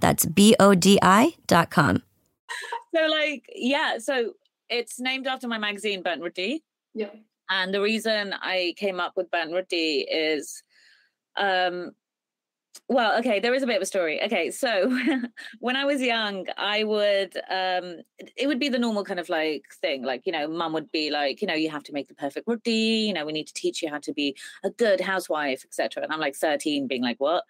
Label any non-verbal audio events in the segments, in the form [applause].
That's B O D I dot com. So, like, yeah, so it's named after my magazine, Burnt Roti. Yeah. And the reason I came up with Burnt Roti is um well okay there is a bit of a story. Okay so [laughs] when i was young i would um it would be the normal kind of like thing like you know mum would be like you know you have to make the perfect roti you know we need to teach you how to be a good housewife etc and i'm like 13 being like what?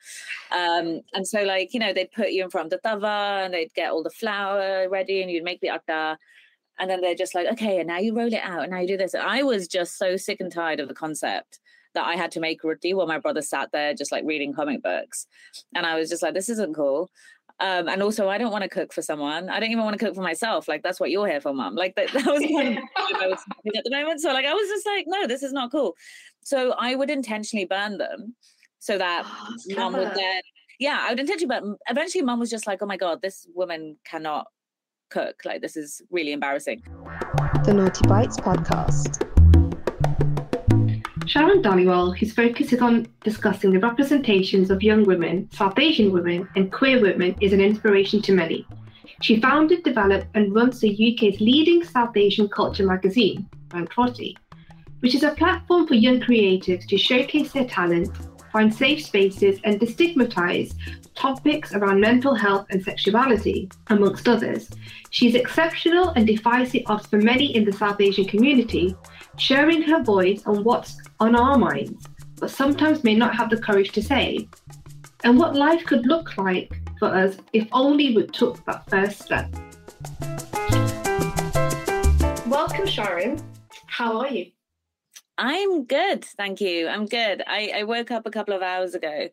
Um and so like you know they'd put you in front of the tava and they'd get all the flour ready and you'd make the atta and then they're just like okay and now you roll it out and now you do this. And i was just so sick and tired of the concept that I had to make roti while my brother sat there just like reading comic books. And I was just like, this isn't cool. Um, and also, I don't want to cook for someone. I don't even want to cook for myself. Like, that's what you're here for, mom. Like, that, [laughs] that was kind of [laughs] I was at the moment. So, like, I was just like, no, this is not cool. So, I would intentionally burn them so that [gasps] oh, mom would then, yeah, I would intentionally burn. Eventually, mom was just like, oh my God, this woman cannot cook. Like, this is really embarrassing. The Naughty Bites podcast. Sharan Dhaliwal, whose focus is on discussing the representations of young women, South Asian women, and queer women, is an inspiration to many. She founded, developed, and runs the UK's leading South Asian culture magazine, Roti, which is a platform for young creatives to showcase their talent, find safe spaces, and destigmatize topics around mental health and sexuality, amongst others. She is exceptional and defies the odds for many in the South Asian community, sharing her voice on what's on our minds, but sometimes may not have the courage to say, and what life could look like for us if only we took that first step. Welcome, Sharan. How are you? I'm good, thank you. I'm good. I, I woke up a couple of hours ago.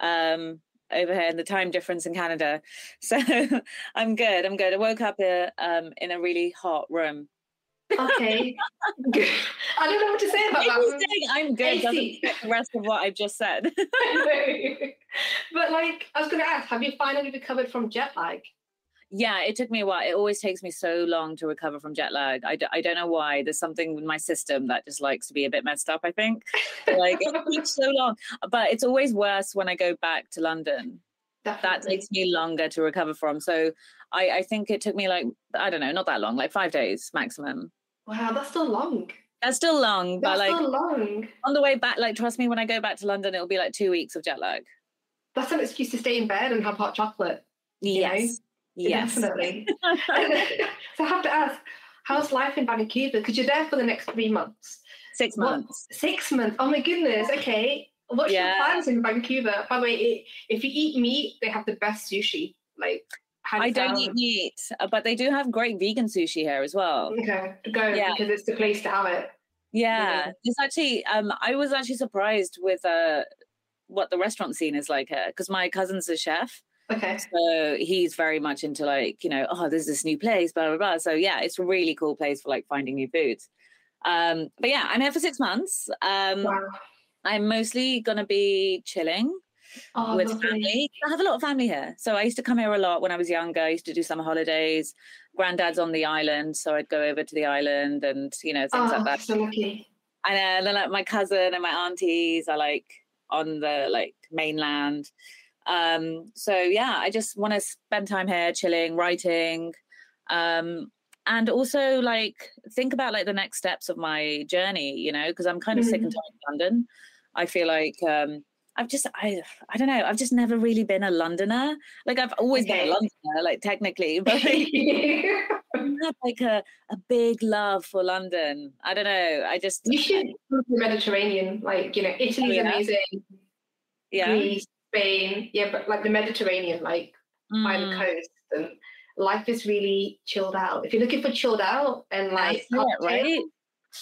Um, over here and the time difference in Canada. [laughs] So I'm good. I'm good. I woke up uh, um, in a really hot room. Okay. good. I don't know what to say about that. Saying I'm good doesn't the rest of what I've just said. [laughs] but like, I was going to ask, have you finally recovered from jet lag? yeah, it took me a while. It always takes me so long to recover from jet lag. I d- I don't know why. There's something in my system that just likes to be a bit messed up, I think. like it [laughs] takes so long. But it's always worse when I go back to London. Definitely. That takes me longer to recover from. So I, I think it took me like, I don't know, not that long, like five days maximum. Wow, that's still long. That's still long, that's but like long. on the way back, like trust me, when I go back to London, it'll be like two weeks of jet lag. That's an excuse to stay in bed and have hot chocolate. Yes. Know? Yes. Definitely. [laughs] [laughs] so I have to ask, how's life in Vancouver? Because you're there for the next three months. Six months. What? Six months. Oh my goodness. Okay. What's yeah. your plans in Vancouver? By the way, if you eat meat, they have the best sushi. Like I don't eat meat, uh, but they do have great vegan sushi here as well. Okay, go yeah. because it's the place to have it. Yeah, yeah. it's actually. Um, I was actually surprised with uh, what the restaurant scene is like here because my cousin's a chef, Okay. So he's very much into like, you know, oh, there's this new place, blah, blah, blah. So yeah, it's a really cool place for like finding new foods. Um, but yeah, I'm here for six months. Um, wow. I'm mostly going to be chilling oh, with lovely. family. I have a lot of family here. So I used to come here a lot when I was younger. I used to do summer holidays. Granddad's on the island. So I'd go over to the island and, you know, things oh, like that. So lucky. And then like my cousin and my aunties are like on the like mainland. Um, so yeah, I just want to spend time here, chilling, writing, um, and also like think about like the next steps of my journey. You know, because I'm kind of mm-hmm. sick and mm-hmm. tired of London. I feel like um, I've just I I don't know. I've just never really been a Londoner. Like I've always been a Londoner, like technically, [laughs] but [laughs] like, I've like a, a big love for London. I don't know. I just you should go to the Mediterranean, like you know, Italy's yeah? amazing, yeah. Greece, Spain, yeah, but like the Mediterranean, like by the Mm, coast, and life is really chilled out. If you're looking for chilled out and like that's it, right?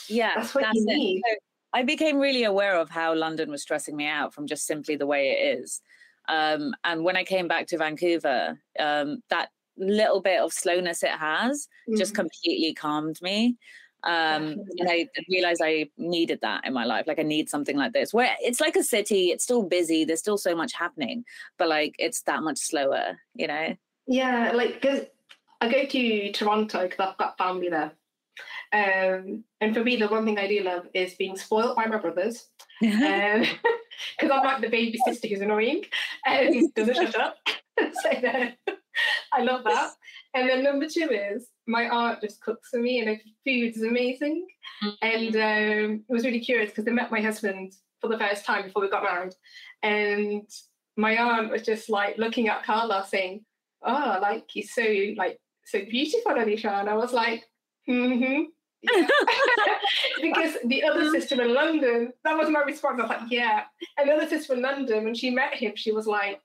Yeah, That's what you it. need. So I became really aware of how London was stressing me out from just simply the way it is. Um, and when I came back to Vancouver, um, that little bit of slowness it has just Mhm. completely calmed me. Um, and I realized I needed that in my life. Like I need something like this, where it's like a city. It's still busy. There's still so much happening, but like it's that much slower. You know? Yeah, like because I go to Toronto because I've got family there. Um, and for me, the one thing I do love is being spoiled by my brothers. [laughs] [laughs] Because I'm like the baby sister who's annoying [laughs] and doesn't shut up. so then, I love that. And then number two is my aunt just cooks for me and her food is amazing. And um, it was really curious because I met my husband for the first time before we got married. And my aunt was just like looking at Carla saying, Oh, like he's so like so beautiful, Alicia. And I was like, mm-hmm. Yeah. [laughs] [laughs] because the other sister in London, that was my response. I was like, yeah. And the other sister in London, when she met him, she was like,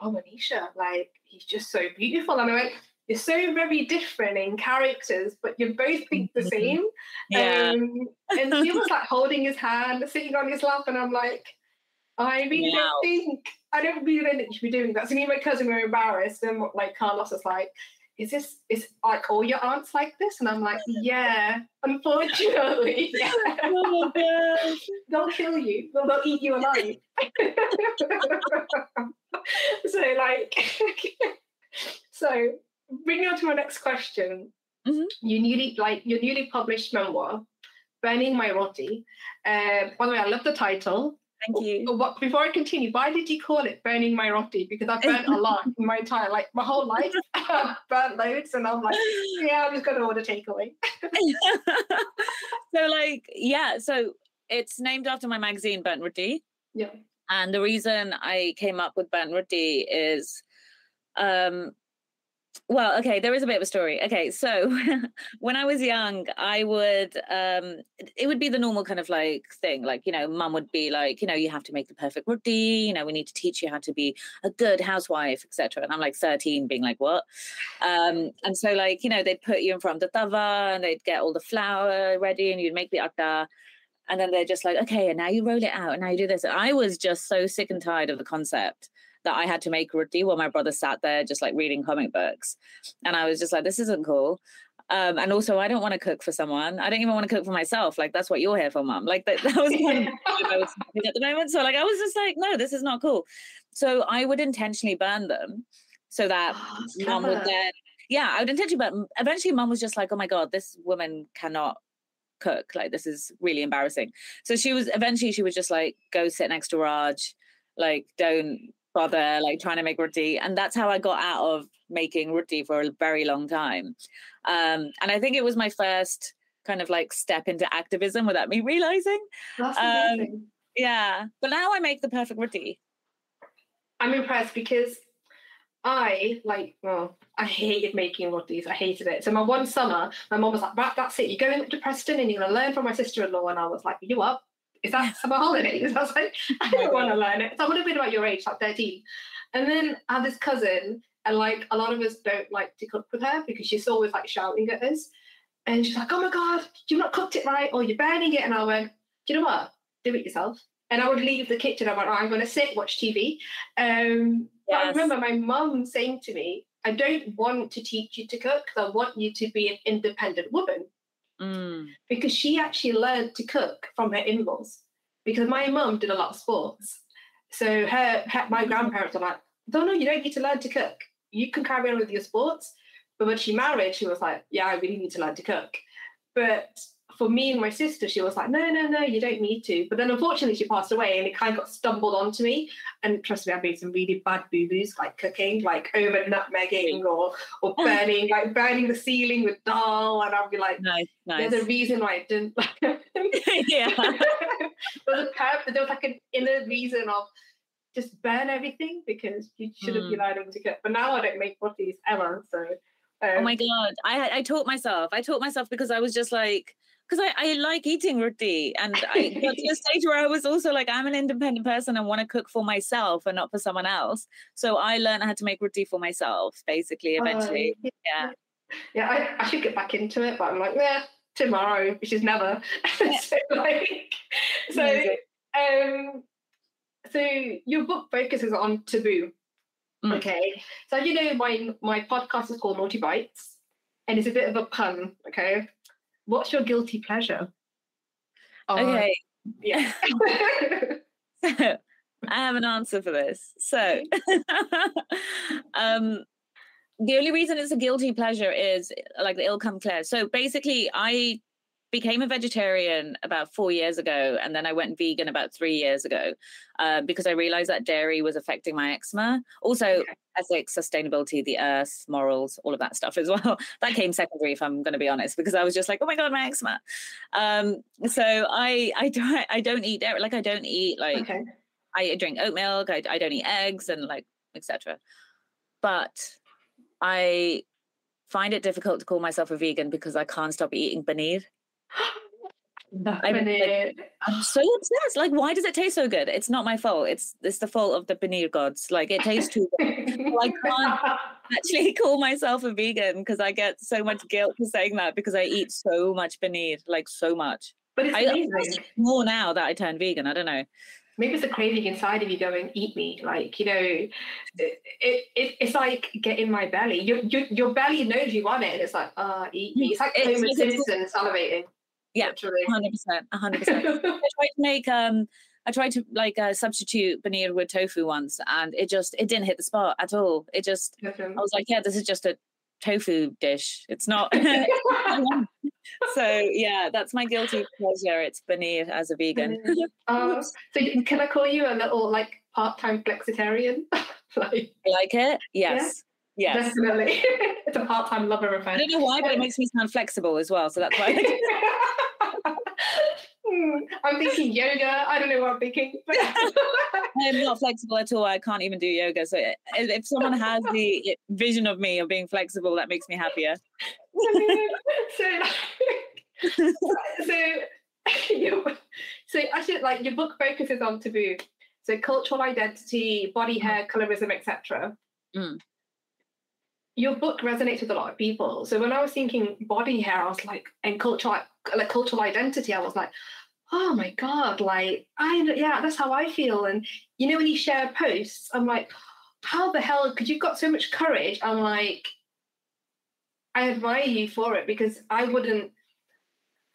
oh, Manisha, like, he's just so beautiful. And I went, you're so very different in characters, but you both think the same. yeah. Um, and he was like [laughs] holding his hand, sitting on his lap, and I'm like, I really Wow. don't think, I don't really think you should be doing that. So me and my cousin were embarrassed, and like Carlos was like, is this is like all your aunts like this? And I'm like, yeah, unfortunately, [laughs] yeah. [laughs] oh my gosh. they'll kill you. They'll, they'll eat you alive. [laughs] so like, so bringing on to my next question. Mhm. You newly like your newly published memoir, Burning My Roti. Uh, by the way, I love the title. Thank you. But what, before I continue, why did you call it Burning My Roti? Because I've burnt a [laughs] lot in my entire like my whole life. [laughs] Burnt loads, and I'm like, yeah, I'm just gonna order takeaway. [laughs] so like yeah so it's named after my magazine burnt roti Yeah. and the reason i came up with burnt roti is um well okay there is a bit of a story. Okay so [laughs] when i was young i would um it- would be the normal kind of like thing like you know mum would be like you know you have to make the perfect roti you know we need to teach you how to be a good housewife etc and i'm like 13 being like what? Um and so like you know they'd put you in front of the tava and they'd get all the flour ready and you'd make the atta and then they're just like okay and now you roll it out and now you do this. And i was just so sick and tired of the concept that I had to make roti while my brother sat there just like reading comic books. And I was just like, this isn't cool. Um, and also, I don't want to cook for someone. I don't even want to cook for myself. Like, that's what you're here for, mom. Like, that, that was kind of [laughs] I was at the moment. So, like, I was just like, no, this is not cool. So, I would intentionally burn them so that [gasps] Oh, mum would then, yeah, I would intentionally, but eventually, mom was just like, oh my God, this woman cannot cook. Like, this is really embarrassing. So, she was eventually, she would just like go sit next to Raj, like, don't bother like trying to make roti and that's how i got out of making roti for a very long time um and i think it was my first kind of like step into activism without me realizing That's um, amazing. yeah but now i make the perfect roti I'm impressed because I like well, I hated making rotis. I hated it. So my one summer, my mom was like, "Right, that's it. You're going up to Preston and you're gonna learn from my sister-in-law." And I was like, "You up? Is that summer holidays?" [laughs] I was like, "I don't want to learn it." So I would have been about your age, like 13. And then I had this cousin, and like a lot of us don't like to cook with her because she's always like shouting at us. And she's like, "Oh my god, you've not cooked it right, or you're burning it." And I went, "Do you know what? Do it yourself." And I would leave the kitchen. I went, oh, "I'm going to sit, watch TV." Um, but I remember my mum saying to me, I don't want to teach you to cook 'cause I want you to be an independent woman. Mm. Because she actually learned to cook from her in laws. Because my mum did a lot of sports. So her, her my grandparents were like, no, no, you don't need to learn to cook. You can carry on with your sports. But when she married, she was like, yeah, I really need to learn to cook. But for me and my sister, she was like, no, no, no, you don't need to. But then unfortunately, she passed away and it kind of got stumbled onto me. And trust me, I've made some really bad boo boos, like cooking, like over nutmegging or, or [laughs] burning, like burning the ceiling with dal. And I'd be like, nice nice there's a reason why it didn't. [laughs] [laughs] yeah there was a purpose, there was like an inner reason of just burn everything because you shouldn't Mm. be allowed to cook. But now I don't make rotis ever. So um, Oh my god! I I taught myself. I taught myself because I was just like, because I, I like eating roti, and I [laughs] got to a stage where I was also like, I'm an independent person and want to cook for myself and not for someone else. So I learned how to make roti for myself, basically. Eventually, uh, yeah. yeah, I, I should get back into it, but I'm like, yeah, tomorrow, which is never. [laughs] so like, so Amazing. um, so your book focuses on taboo. Mm. Okay, so you know my my podcast is called Naughty Bites, and it's a bit of a pun. Okay, what's your guilty pleasure? Uh, Okay. yeah. [laughs] So I have an answer for this. So, [laughs] um, the only reason it's a guilty pleasure is like the ill come clear. So basically, I became a vegetarian about four years ago, and then I went vegan about three years ago uh, because I realized that dairy was affecting my eczema. Also, Okay. ethics, sustainability, the earth, morals, all of that stuff as [laughs] well. that came secondary, if I'm going to be honest, because I was just like, oh my god, my eczema. Um, so I I don't I don't eat dairy. Like I don't eat like okay. I drink oat milk. I, I don't eat eggs and like etc. But I find it difficult to call myself a vegan because I can't stop eating paneer. [gasps] I'm like- I'm so obsessed. Like, why does it taste so good? It's not my fault. It's it's the fault of the paneer gods. Like, it tastes too good. I can't [laughs] actually call myself a vegan because I get so much guilt for saying that because I eat so much paneer, like so much. but it's I amazing. more now that I turned vegan. I don't know. maybe it's a craving inside of you going eat me like you know it, it, it it's like get in my belly your, your your belly knows you want it and it's like uh eat me it's like It's Homer Simpson salivating Yeah, literally. hundred percent, hundred percent. [laughs] I tried to make um I tried to like uh, substitute paneer with tofu once and it just it didn't hit the spot at all. It just I was like, yeah, this is just a tofu dish. It's not [laughs] [laughs] so yeah, that's my guilty pleasure. It's paneer as a vegan. uh, so can I call you a little like part-time flexitarian like like it? Yes. Yes. definitely it's a part-time lover I don't know why, but it makes me sound flexible as well. So that's why I like it. [laughs] I'm thinking yoga. I don't know what I'm thinking. But [laughs] I'm not flexible at all. I can't even do yoga. So if someone has the vision of me of being flexible, that makes me happier. so, so, [laughs] you, so actually, like your book focuses on taboo, so cultural identity, body hair, colorism, etc. Mm. Your book resonates with a lot of people. So when I was thinking body hair, I was like, and cultural, like cultural identity, I was like, oh my god, like I, yeah, that's how I feel. And you know, when you share posts, I'm like, how the hell? Because you've got so much courage. I'm like, I admire you for it because I wouldn't.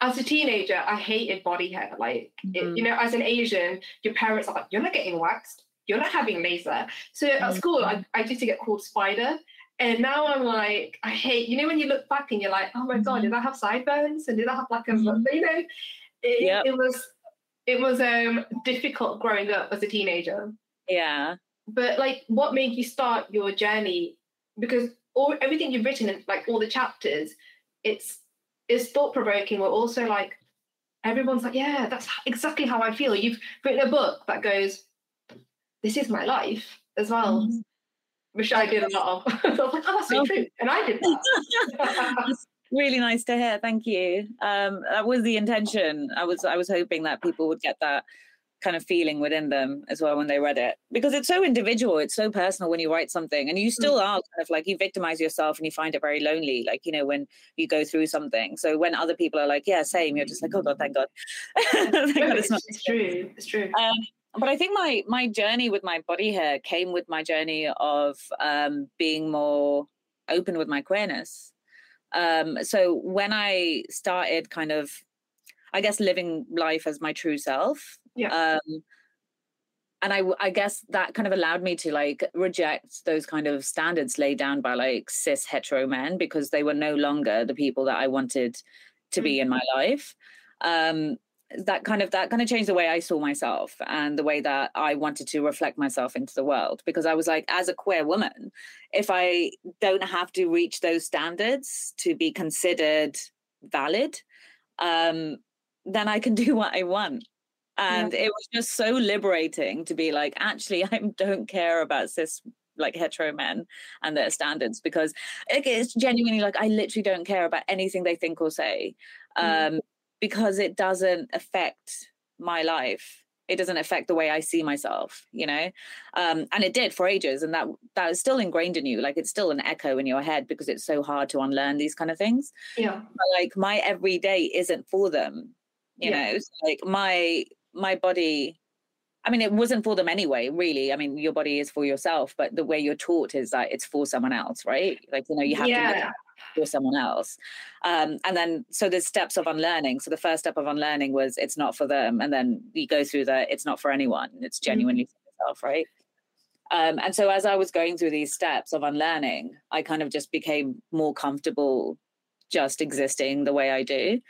As a teenager, I hated body hair. Like, it- Mhm. you know, as an Asian, your parents are like, you're not getting waxed, you're not having laser. So at Mhm. school, I, I used to get called spider. And now I'm like, I hate, you know, when you look back and you're like, oh my God, did I have sideburns? And did I have like a, Mhm. you know, it, Yep. it was, it was um difficult growing up as a teenager Yeah. but like what made you start your journey because all everything you've written in like all the chapters it's it's thought-provoking but also like everyone's like yeah that's exactly how i feel you've written a book that goes this is my life as well Mhm. which i did a lot of so [laughs] i was like oh that's so Oh. true and i did that [laughs] [laughs] really nice to hear. Thank you. Um, that was the intention. I was I was hoping that people would get that kind of feeling within them as well when they read it because it's so individual it's so personal when you write something and you still are kind of like you victimize yourself and you find it very lonely like you know when you go through something so when other people are like yeah same you're just like oh god thank god [laughs] thank god it's it's, not it's true it's true um, but I think my my journey with my body hair came with my journey of um, being more open with my queerness. Um, so when I started kind of, I guess, living life as my true self, Yeah. um, and I guess that kind of allowed me to like reject those kind of standards laid down by like cis hetero men because they were no longer the people that I wanted to be in my life. Um, that kind of that kind of changed the way I saw myself and the way that I wanted to reflect myself into the world because I was like as a queer woman if I don't have to reach those standards to be considered valid um then I can [laughs] do what I want and yeah. it was just so liberating to be like actually i don't care about cis like hetero men and their standards because it's genuinely like I literally don't care about anything they think or say mm. um, mm. Because it doesn't affect my life. It doesn't affect the way I see myself, you know, um, and it did for ages, and that that is still ingrained in you. Like it's still an echo in your head because it's so hard to unlearn these kind of things. Yeah, but like my everyday isn't for them, you yeah. know. So like my my body I mean, it wasn't for them anyway, really. I mean, your body is for yourself, but the way you're taught is that it's for someone else, right? Like, you know, you have yeah. to for someone else. Um, and then, so there's steps of unlearning. So the first step of unlearning was it's not for them. And then you go through the it's not for anyone. It's mm-hmm. genuinely mm-hmm. for yourself, right? Um, and so as I was going through these steps of unlearning, I kind of just became more comfortable just existing the way I do.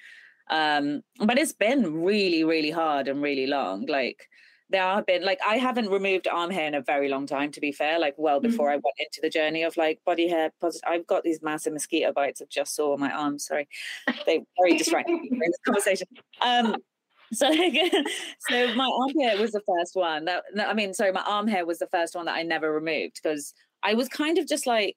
Um, but it's been really, really hard and really long. Like, there have been like I haven't removed arm hair in a very long time, to be fair. Like well before mm-hmm. I went into the journey of like body hair. I've got these massive mosquito bites. I've just saw on my arms. Sorry, they very distracting in this conversation. Um, so [laughs] so my arm hair was the first one. That I mean, sorry, my arm hair was the first one that I never removed because I was kind of just like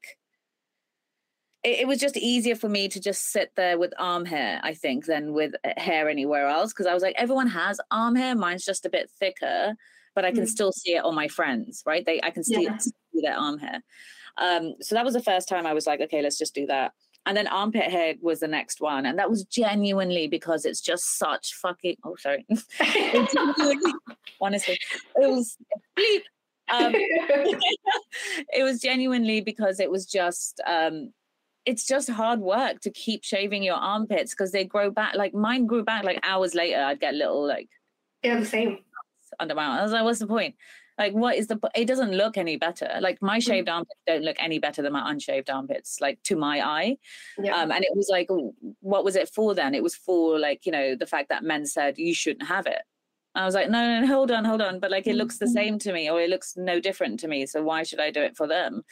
it, it, was just easier for me to just sit there with arm hair, I think, than with uh, hair anywhere else. Because I was like, everyone has arm hair. Mine's just a bit thicker, but I can mm. still see it on my friends, right? They I can see, yeah. see their arm hair. Um, so that was the first time I was like, okay, let's just do that. And then armpit hair was the next one. And that was genuinely because it's just such fucking oh sorry. [laughs] [laughs] honestly, it was bleep. Um, [laughs] it was genuinely because it was just um, it's just hard work to keep shaving your armpits because they grow back. Like mine grew back like hours later. I'd get little like yeah, the same under my arm. I was like, what's the point? Like, what is the? It doesn't look any better. Like my mm. shaved mm. armpits don't look any better than my unshaved armpits. Like to my eye. Yeah. Um, and it was like, what was it for then? It was for like you know the fact that men said you shouldn't have it. I was like, no, no, no, hold on, hold on. But like, it looks the mm-hmm. same to me, or it looks no different to me. So why should I do it for them?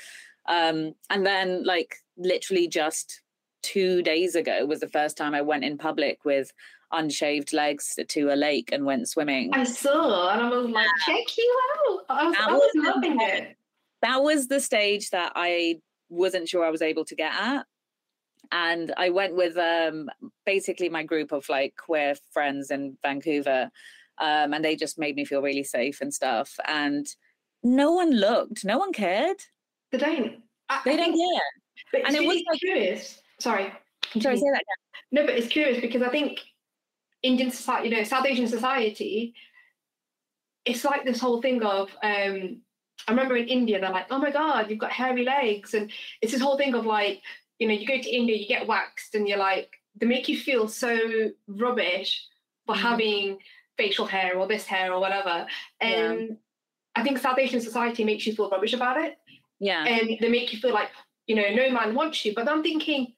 Um, and then, like, literally just two days ago was the first time I went in public with unshaved legs to a lake and went swimming. I saw, and I was like, check you out. I was, I was loving it. That was the stage that I wasn't sure I was able to get at. And I went with um, basically my group of like queer friends in Vancouver. Um, and they just made me feel really safe and stuff. And no one looked, no one cared. They don't. I, they I don't think, But and it was like, curious. Sorry. Sorry, say that again. No, but it's curious because I think Indian society, you know, South Asian society, it's like this whole thing of um, I remember in India, they're like, oh my God, you've got hairy legs. And it's this whole thing of like, you know, you go to India, you get waxed, and you're like, they make you feel so rubbish for mm. having facial hair or this hair or whatever. And yeah. I think South Asian society makes you feel rubbish about it. Yeah. And they make you feel like, you know, no man wants you. But I'm thinking,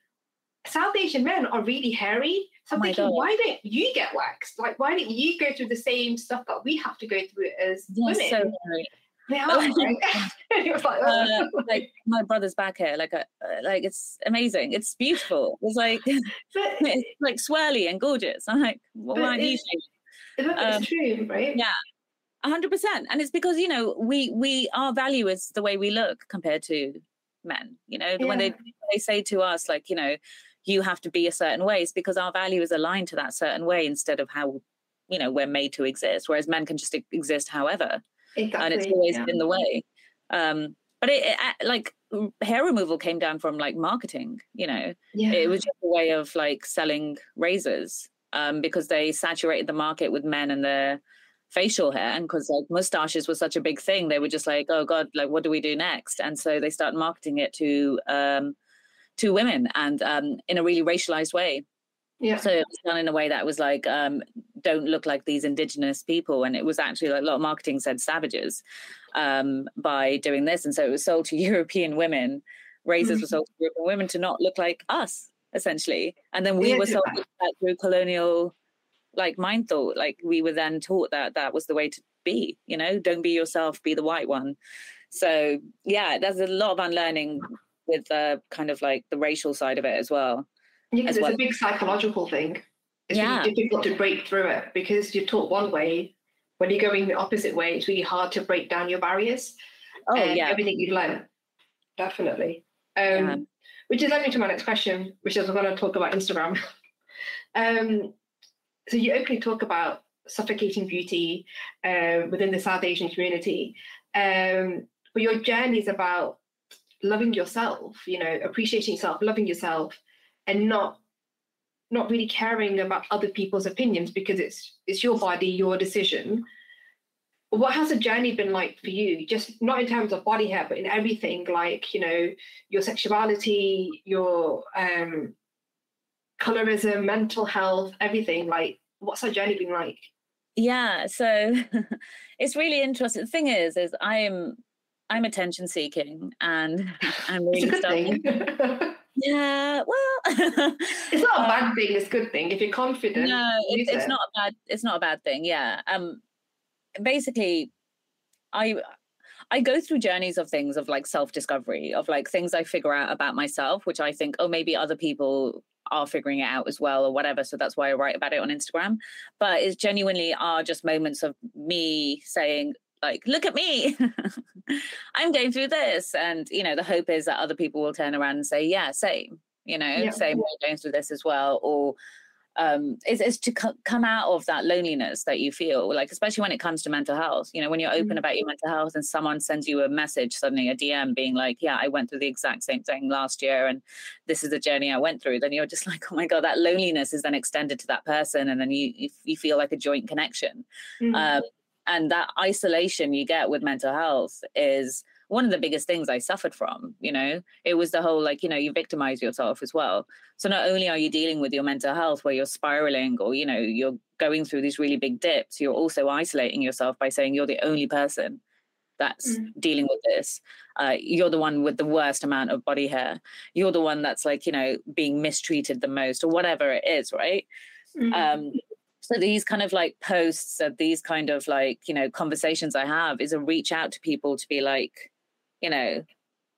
South Asian men are really hairy. So I'm oh thinking, God. why don't you get waxed? Like, why don't you go through the same stuff that we have to go through as women? So hairy. They [laughs] are, [laughs] it like, uh, like my brother's back hair, like a, uh, like it's amazing. It's beautiful. It's like [laughs] it's like swirly and gorgeous. I'm like, well, why do you It's um, true, right? Yeah, hundred percent. And it's because, you know, we we our value is the way we look compared to men. You know, yeah. when they they say to us, like, you know, you have to be a certain way, it's because our value is aligned to that certain way instead of how, you know, we're made to exist. Whereas men can just exist however. Exactly. And it's always yeah. been the way. Um, but it, it, like hair removal came down from like marketing, you know. Yeah. It was just a way of like selling razors. Um, because they saturated the market with men and their facial hair and because like mustaches was such a big thing they were just like oh god like what do we do next? And so they started marketing it to um to women and um in a really racialized way. Yeah. So it was done in a way that was like um don't look like these indigenous people and it was actually like a lot of marketing said savages um by doing this and so it was sold to [laughs] european women. Razors mm-hmm. were sold to european women to not look like us essentially. And then we yeah, were sold through colonial like mind thought like we were then taught that that was the way to be you know don't be yourself be the white one so yeah there's a lot of unlearning with the kind of like the racial side of it as well yeah because it's well. a big psychological thing it's yeah. really difficult to break through it because you're taught one way when you're going the opposite way, it's really hard to break down your barriers. Oh yeah, everything you've learned. Definitely. Um, yeah. Which is led me to my next question, which is I'm going to talk about Instagram. [laughs] um, so you openly talk about suffocating beauty uh, within the South Asian community, um, but your journey is about loving yourself. You know, appreciating yourself, loving yourself, and not not really caring about other people's opinions because it's it's your body, your decision. What has the journey been like for you? Just not in terms of body hair, but in everything, like you know, your sexuality, your um, colorism, mental health, everything. Like, what's that journey been like? Yeah, so [laughs] it's really interesting. The thing is, is I'm I'm attention seeking, and [laughs] I'm really starting. [laughs] yeah, well, it's not a bad thing. It's a good thing if you're confident. No, it's, it's not a bad. It's not a bad thing. Yeah. Um, basically, I I go through journeys of things of like self discovery of like things I figure out about myself, which I think, oh, maybe other people are figuring it out as well or whatever. So that's why I write about it on Instagram. But it's genuinely are just moments of me saying, like, look at me, [laughs] I'm going through this. And, you know, the hope is that other people will turn around and say, yeah, same, you know, yeah. same, we're going through this as well. Or, um, is, is to c- come out of that loneliness that you feel, like especially when it comes to mental health. You know, when you're open mm-hmm. about your mental health and someone sends you a message, suddenly a DM being like, "Yeah, I went through the exact same thing last year, and this is the journey I went through," then you're just [laughs] like, "Oh my god!" That loneliness is then extended to that person, and then you you, you feel like a joint connection. Mm-hmm. Um, and that isolation you get with mental health is one of the biggest things I suffered from, you know, it was the whole like, you know, you victimize yourself as well. So not only are you dealing with your mental health where you're spiraling or, you know, you're going through these really big dips, you're also isolating yourself by saying you're the only person that's mm. dealing with this. Uh, you're the one with the worst amount of body hair. You're the one that's like, you know, being mistreated the most or whatever it is, right? Mm. Um, so these kind of like posts these kind of like, you know, conversations I have is a reach out to people to be like, you know,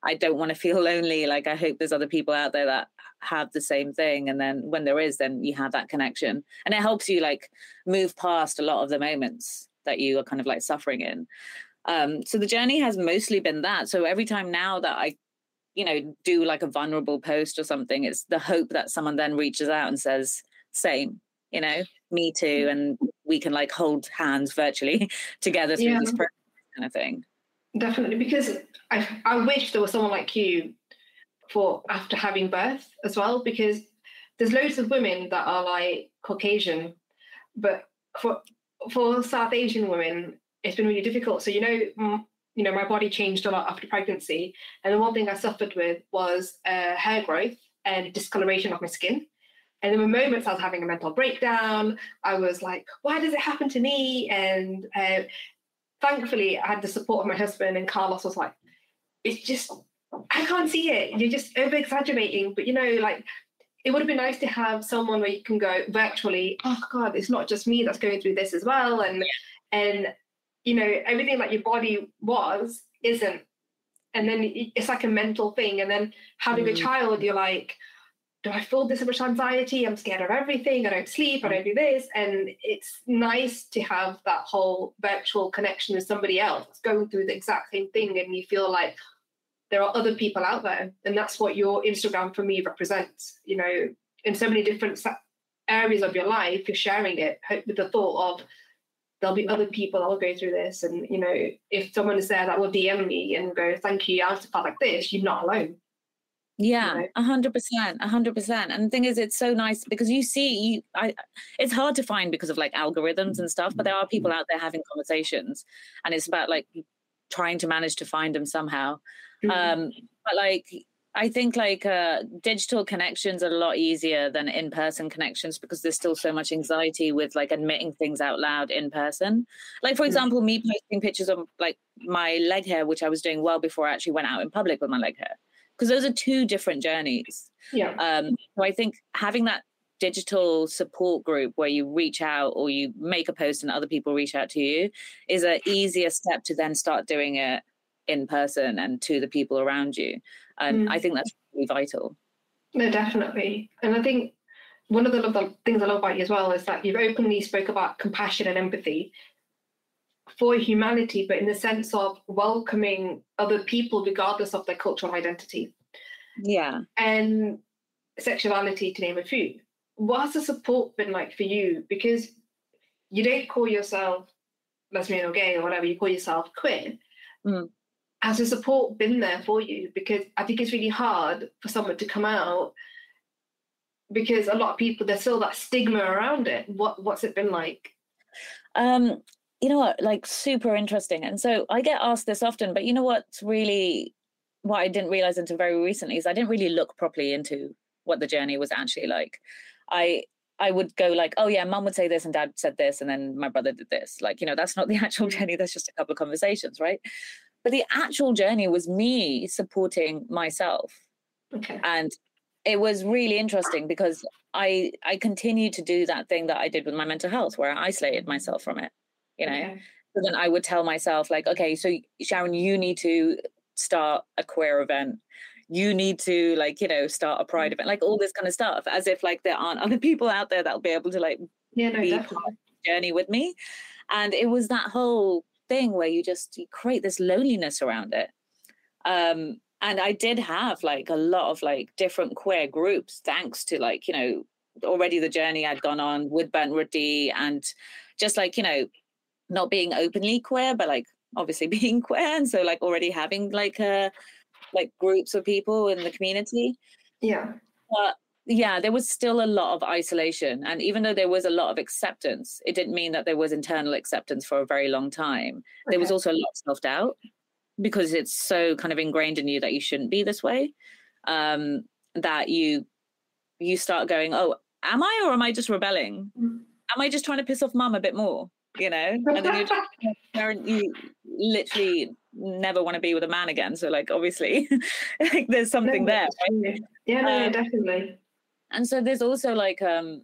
I don't want to feel lonely. Like I hope there's other people out there that have the same thing. And then when there is, then you have that connection. And it helps you like move past a lot of the moments that you are kind of like suffering in. Um, so the journey has mostly been that. So every time now that I, you know, do like a vulnerable post or something, it's the hope that someone then reaches out and says, same, you know, me too. And we can like hold hands virtually [laughs] together through yeah. this kind of thing. Definitely, because I I wish there was someone like you for after having birth as well, because there's loads of women that are like Caucasian, but for for South Asian women, it's been really difficult. So you know, you know, my body changed a lot after pregnancy, and the one thing I suffered with was uh, hair growth and discoloration of my skin. And there were moments I was having a mental breakdown. I was like, why does it happen to me? And uh, thankfully, I had the support of my husband, and Carlos was like, "It's just, I can't see it. You're just over exaggerating." But you know, like, it would have been nice to have someone where you can go virtually. Oh God, it's not just me that's going through this as well, and and you know, everything that your body was isn't. And then it's like a mental thing. And then having mm. a child, you're like, do I feel this much anxiety? I'm scared of everything. I don't sleep. I don't do this. And it's nice to have that whole virtual connection with somebody else going through the exact same thing. And you feel like there are other people out there. And that's what your Instagram for me represents. You know, in so many different areas of your life, you're sharing it with the thought of there'll be other people that will go through this. And, you know, if someone is there that will DM me and go, thank you, I felt like this, you're not alone. Yeah, a hundred percent, a hundred percent. And the thing is, it's so nice because you see, you, I, it's hard to find because of like algorithms and stuff. But there are people out there having conversations, and it's about like trying to manage to find them somehow. Mm-hmm. Um, but like, I think like uh, digital connections are a lot easier than in-person connections because there's still so much anxiety with like admitting things out loud in person. Like for mm-hmm. example, me posting pictures of like my leg hair, which I was doing well before I actually went out in public with my leg hair because those are two different journeys. Yeah. Um, so I think having that digital support group where you reach out or you make a post and other people reach out to you is an easier step to then start doing it in person and to the people around you. And mm. I think that's really vital. No, definitely. And I think one of the, the things I love about you as well is that you've openly spoke about compassion and empathy. For humanity, but in the sense of welcoming other people regardless of their cultural identity Yeah. and sexuality, to name a few. What has the support been like for you? Because you don't call yourself lesbian or gay or whatever, you call yourself queer. Mm. Has the support been there for you? Because I think it's really hard for someone to come out because a lot of people there's still that stigma around it. What what's it been like? Um, you know what, like super interesting. And so I get asked this often, but you know what's really what I didn't realize until very recently is I didn't really look properly into what the journey was actually like. I I would go like, oh yeah, mum would say this and dad said this, and then my brother did this. Like, you know, that's not the [laughs] actual mm. journey, that's just a couple of conversations, right? But the actual journey was me supporting myself Okay. and it was really interesting because i i continued to do that thing that i did with my mental health where i isolated myself from it you know? Okay. so then i would tell myself like okay so sharan you need to start a queer event. You need to like you know start a pride event like all this kind of stuff as if like there aren't other people out there that'll be able to like Yeah, no, be definitely. part of the journey with me. And it was that whole thing where you just you create this loneliness around it. Um and i did have like a lot of like different queer groups thanks to like you know already the journey i'd gone on with Burnt Roti and just like you know not being openly queer but like obviously [laughs] being queer and so like already having like uh like groups of people in the community Yeah. but yeah, there was still a lot of isolation. And even though there was a lot of acceptance, it didn't mean that there was internal acceptance for a very long time. There was also a lot of self doubt because it's so kind of ingrained in you that you shouldn't be this way. Um, that you you start going, Oh, am I or am I just rebelling? Mm. Am I just trying to piss off mum a bit more? You know? And then you're [laughs] parent you literally never want to be with a man again. So like obviously [laughs] like there's something No, there. true. Yeah, no, Um, definitely. and so there's also like um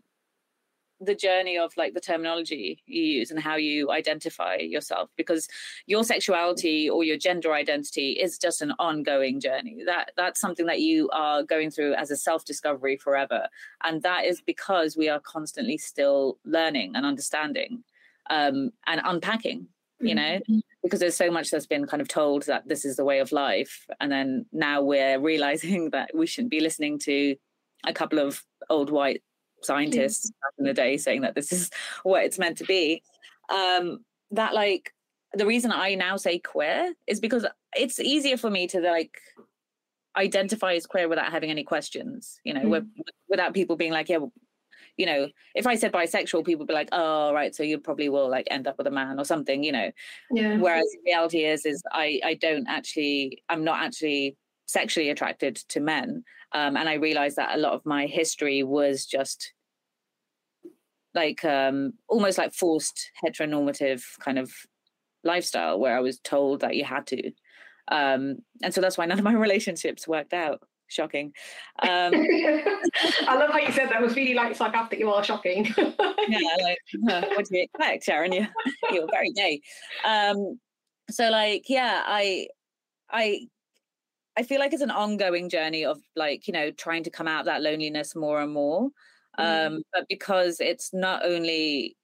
the journey of like the terminology you use and how you identify yourself because your sexuality or your gender identity is just an ongoing journey that that's something that you are going through as a self discovery forever and that is because we are constantly still learning and understanding um and unpacking you know? Because there's so much that's been kind of told that this is the way of life and then now we're [laughs] realizing that we shouldn't be listening to a couple of old white scientists back in the day saying that this is [laughs] what it's meant to be. Um that like the reason i now say queer is because it's easier for me to like identify as queer without having any questions you know Mm. with, without people being like yeah well, you know if i said bisexual people would be like oh right so you probably will like end up with a man or something you know? Yeah. whereas the reality is is i i don't actually i'm not actually sexually attracted to men um and i realized that a lot of my history was just like um almost like forced heteronormative kind of lifestyle where i was told that you had to. Um and so that's why none of my [laughs] relationships worked out shocking [laughs] um I love how you said that. It was really like sarcastic. You are shocking. yeah, like huh, what do you expect, Sharan? You [laughs] you're very gay. Um, so like, yeah, I, I, I feel like it's an ongoing journey of like you know trying to come out of that loneliness more and more. Mm. Um, but because it's not only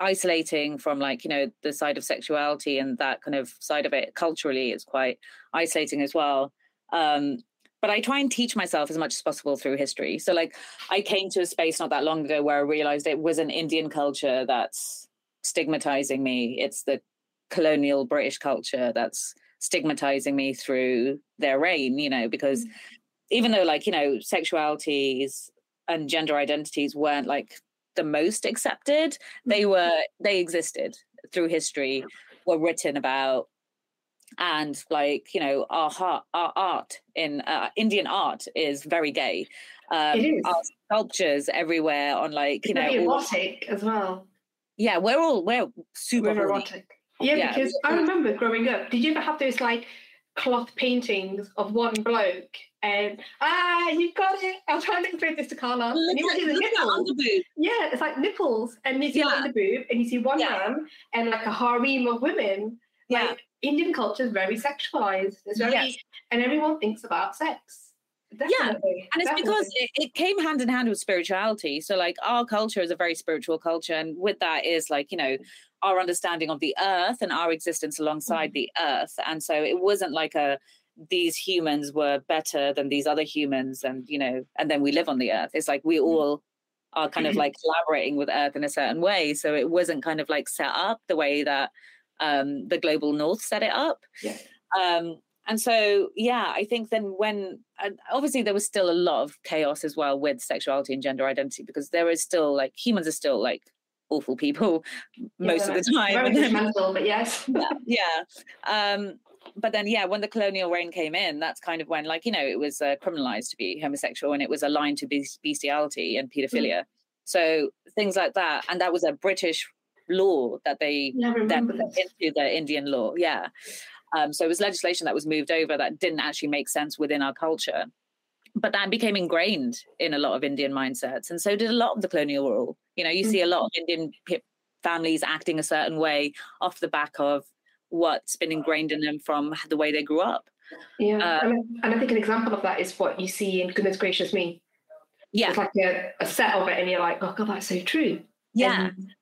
isolating from like you know the side of sexuality and that kind of side of it culturally it's quite isolating as well um but i try and teach myself as much as possible through history. So like i came to a space not that long ago where i realized it was an indian culture that's stigmatizing me. It's the colonial british culture that's stigmatizing me through their reign you know because even though like you know sexualities and gender identities weren't like the most accepted they were they existed through history were written about and like you know our heart our art in uh, indian art is very gay um It is. our sculptures everywhere on like you It's know all- erotic as well. yeah we're all we're super horny. erotic. Yeah, Yeah. because I remember growing up. Did you ever have those like cloth paintings of one bloke and ah, you got it. I'll try and explain this to Carla. Look you see the look at nipples. underboob. Yeah, it's like nipples, and you see Yeah. one boob, and you see one Yeah. man, and like a harem of women. Yeah Like Indian culture is very sexualized. It's very, Yes. and everyone thinks about sex. Definitely, and it's definitely. because it, it came hand in hand with spirituality so like our culture is a very spiritual culture and with that is like you know our understanding of the earth and our existence alongside Mhm. the earth and so it wasn't like a these humans were better than these other humans and you know and then we live on the earth it's like we all are kind of like [clears throat] collaborating with earth in a certain way so it wasn't kind of like set up the way that um the global north set it up. Yeah. um and so yeah i think then when obviously there was still a lot of chaos as well with sexuality and gender identity because there is still like humans are still like awful people most of the time. Very [laughs] but yes. [laughs] yeah um but then yeah when the colonial reign came in that's kind of when like you know it was uh, criminalized to be homosexual and it was aligned to bes- bestiality and pedophilia so things like that. And that was a british law that they I then into the indian law yeah um, so it was legislation that was moved over that didn't actually make sense within our culture but that became ingrained in a lot of indian mindsets and so did a lot of the colonial rule you know you see a lot of indian families acting a certain way off the back of what's been ingrained in them from the way they grew up. Yeah, Uh, and, and I think an example of that is what you see in Goodness Gracious Me. Yeah, It's like a, a set of it, and you're like, oh god, that's so true. yeah. And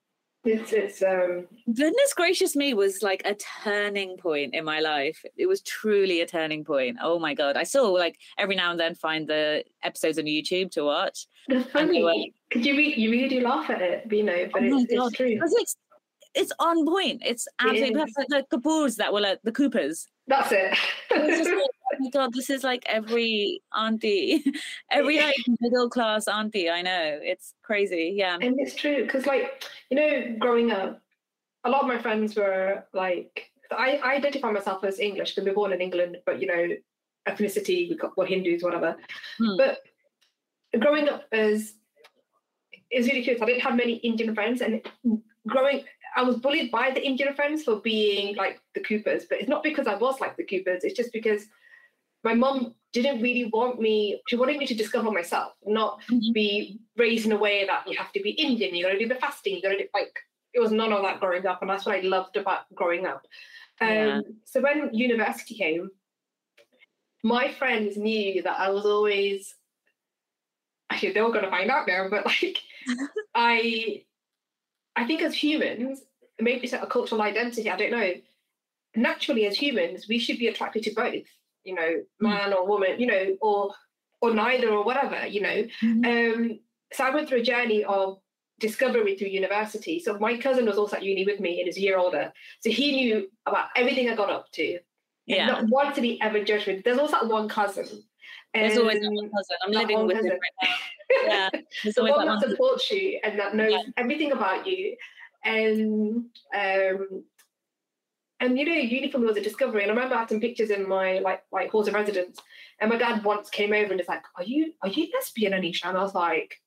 it's it's um Goodness gracious me was like a turning point in my life. It was truly a turning point. Oh my god. I still like every now and then find the episodes on YouTube to watch. they're And they were- funny because you re- you really do laugh at it, you know, but Oh my it's, God. it's true. It's it's on point. It's absolutely is. perfect. The Kapoors that were like the Coopers. That's it. It [laughs] was just like, my god, this is like every auntie, [laughs] every like middle class auntie I know. It's crazy. Yeah. and it's true because like you know growing up a lot of my friends were like i, I identify myself as english because we're born in england but you know ethnicity we got we're hindus whatever Hmm. but growing up as it's really curious i didn't have many indian friends and growing i was bullied by the indian friends for being like the coopers but it's not because i was like the coopers it's just because my mum didn't really want me she wanted me to discover myself not Mhm. be raised in a way that you have to be Indian, you gotta do the fasting, you gotta do like it was none of that growing up, and that's what I loved about growing up. Um, Yeah. so when university came, my friends knew that I was always actually they were gonna find out now, but like [laughs] I I think as humans, maybe it's a cultural identity, I don't know. Naturally as humans, we should be attracted to both, you know, man or woman, you know, or or neither or whatever, you know. Mhm. Um, so I went through a journey of discovery through university. So my cousin was also at uni with me and is a year older. So he knew about everything I got up to. Yeah. Not once did he ever judge me. There's also that one cousin. There's always that um, one cousin. I'm living with him right now. [laughs] Yeah. There's the always one that cousin. supports you and that knows Yeah. everything about you. And um and you know, uniform was a discovery. And I remember I had some pictures in my like like halls of residence. And my dad once came over and was like, Are you are you lesbian, Anisha? And I was like,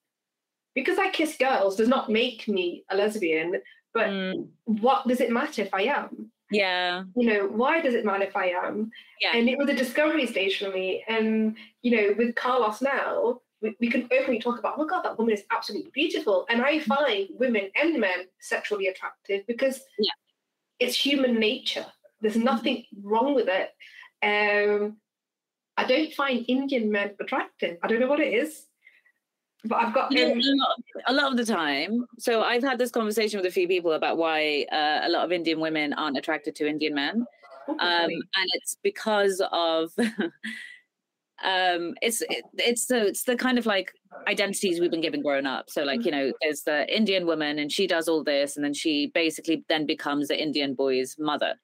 because I kiss girls does not make me a lesbian, but Mm, what does it matter if I am? yeah. You know, why does it matter if I am? Yeah. And it was a discovery stage for me. And, you know, with Carlos now, we, we can openly talk about, oh my God, that woman is absolutely beautiful. And I find women and men sexually attractive because Yeah. It's human nature. There's nothing wrong with it. Um, I don't find Indian men attractive. I don't know what it is. But I've got You know, um, a, lot, a lot of the time. So I've had this conversation with a few people about why uh, a lot of Indian women aren't attracted to Indian men. um, and it's because of [laughs] um it's it, it's the it's the kind of like identities we've been given growing up so like you know there's the indian woman and she does all this and then she basically then becomes the indian boy's mother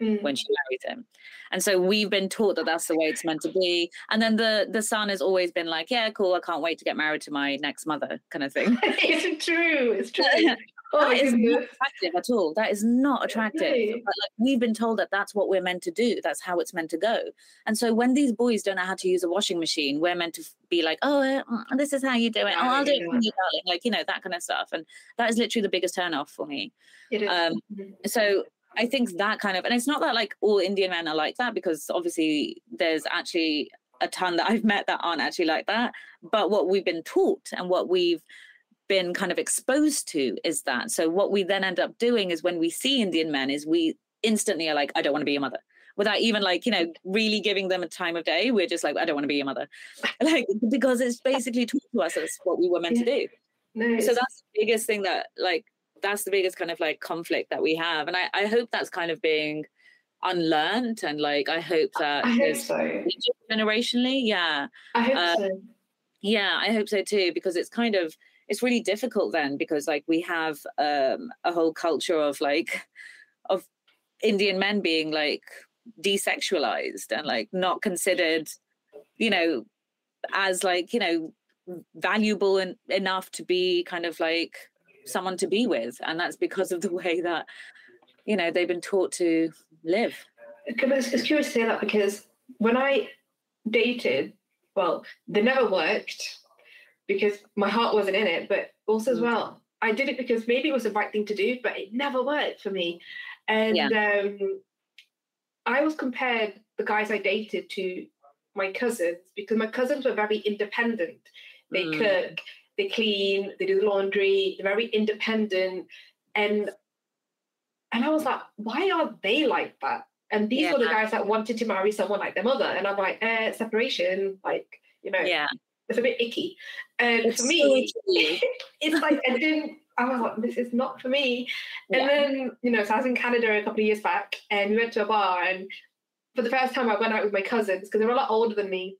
Mm. when she marries him and so we've been taught that that's the way it's meant to be and then the the son has always been like yeah cool i can't wait to get married to my next mother kind of thing [laughs] it's true. It's true. [laughs] Oh, that my not attractive at all. That is not attractive. But like we've been told that that's what we're meant to do. That's how it's meant to go. And so when these boys don't know how to use a washing machine, we're meant to be like, oh, uh, mm, this is how you do it. Oh, I'll do it for you, darling. Like you know that kind of stuff. And that is literally the biggest turn off for me. It is. Um, so I think that kind of, and it's not that like all Indian men are like that because obviously there's actually a ton that I've met that aren't actually like that. But what we've been taught and what we've been kind of exposed to is that. So what we then end up doing is when we see Indian men is we instantly are like, I don't want to be your mother. without even like you know really giving them a time of day we're just like i don't want to be your mother [laughs] like because it's [laughs] basically taught to us as what we were meant Yeah. to do No, so that's the biggest thing that like that's the biggest kind of like conflict that we have and i, I hope that's kind of being unlearned and like i hope that I hope so. generationally yeah I hope uh, so. yeah i hope so too because it's kind of it's really difficult then because like we have um a whole culture of like of indian men being like desexualized and like not considered you know as like you know valuable and enough to be kind of like someone to be with. And that's because of the way that you know they've been taught to live. It's, it's curious to say that because when I dated, well, they never worked because my heart wasn't in it, but also as Mm. well, I did it because maybe it was the right thing to do, but it never worked for me. And um, I was compared the guys I dated to my cousins because my cousins were very independent. They Mm. cook, they clean, they do the laundry, they're very independent. And and I was like, why are they like that? And these were the guys that wanted to marry someone like their mother. And I'm like, eh, separation, like, you know, yeah it's a bit icky. And It's for me, [laughs] icky. it's like I didn't. I was like, this is not for me. And Yeah. then, you know, so I was in Canada a couple of years back, and we went to a bar, and for the first time, I went out with my cousins because they were a lot older than me.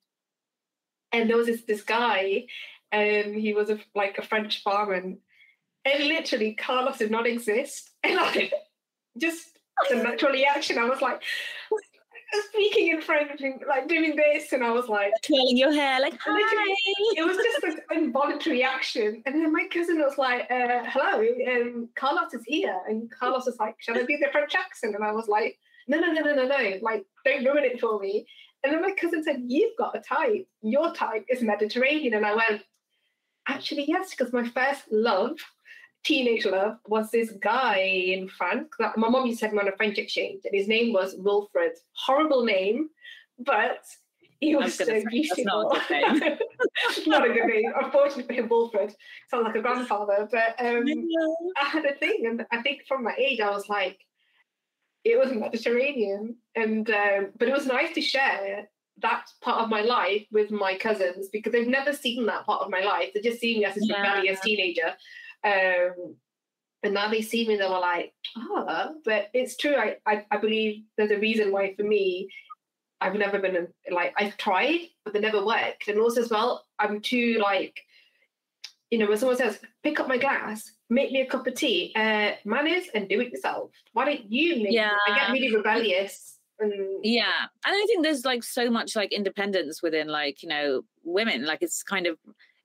And there was this this guy, and he was a, like a French barman, and literally Carlos did not exist, [laughs] and like just the natural reaction, I was like speaking in French, and, like doing this, and I was like twirling your hair like [laughs] hi it was just an involuntary action. And then my cousin was like, uh, hello, um, Carlos is here. And Carlos was like, shall I be the French accent? And I was like, no, no, no, no, no, no. Like, don't ruin it for me. And then my cousin said, you've got a type. Your type is Mediterranean. And I went, actually, yes, because my first love, teenage love, was this guy in France. That- My mom used to have him on a French exchange, and his name was Wilfred. Horrible name, but he was, so say, that's not beautiful. a good [laughs] name. not a good name. Unfortunately for him, Wilfred sounds like a grandfather. But um, I had a thing, and I think from my age, I was like, it was Mediterranean, and um, but it was nice to share that part of my life with my cousins because they've never seen that part of my life. They just see me as this Yeah. rebellious teenager. Um, and now they see me, they were like, ah, but it's true. I, I, I believe there's a reason why for me, I've never been a, like, I've tried, but they never worked. And also as well, I'm too like, you know, when someone says, pick up my glass, make me a cup of tea, uh, manners and do it yourself. Why don't you make it? I get really rebellious. And yeah and i think there's like so much like independence within like you know women like it's kind of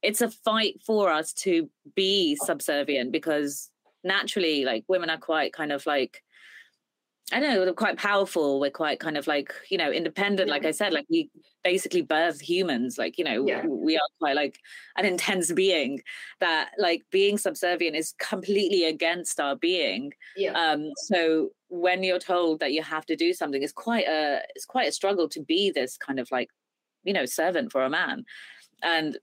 it's a fight for us to be subservient because naturally like women are quite kind of like I don't know, they're quite powerful. We're quite kind of like, you know, independent. Like I said, like we basically birth humans. Like, you know, Yeah. we are quite like an intense being that like being subservient is completely against our being. yeah. Um, so when you're told that you have to do something, it's quite a it's quite a struggle to be this kind of like, you know, servant for a man. And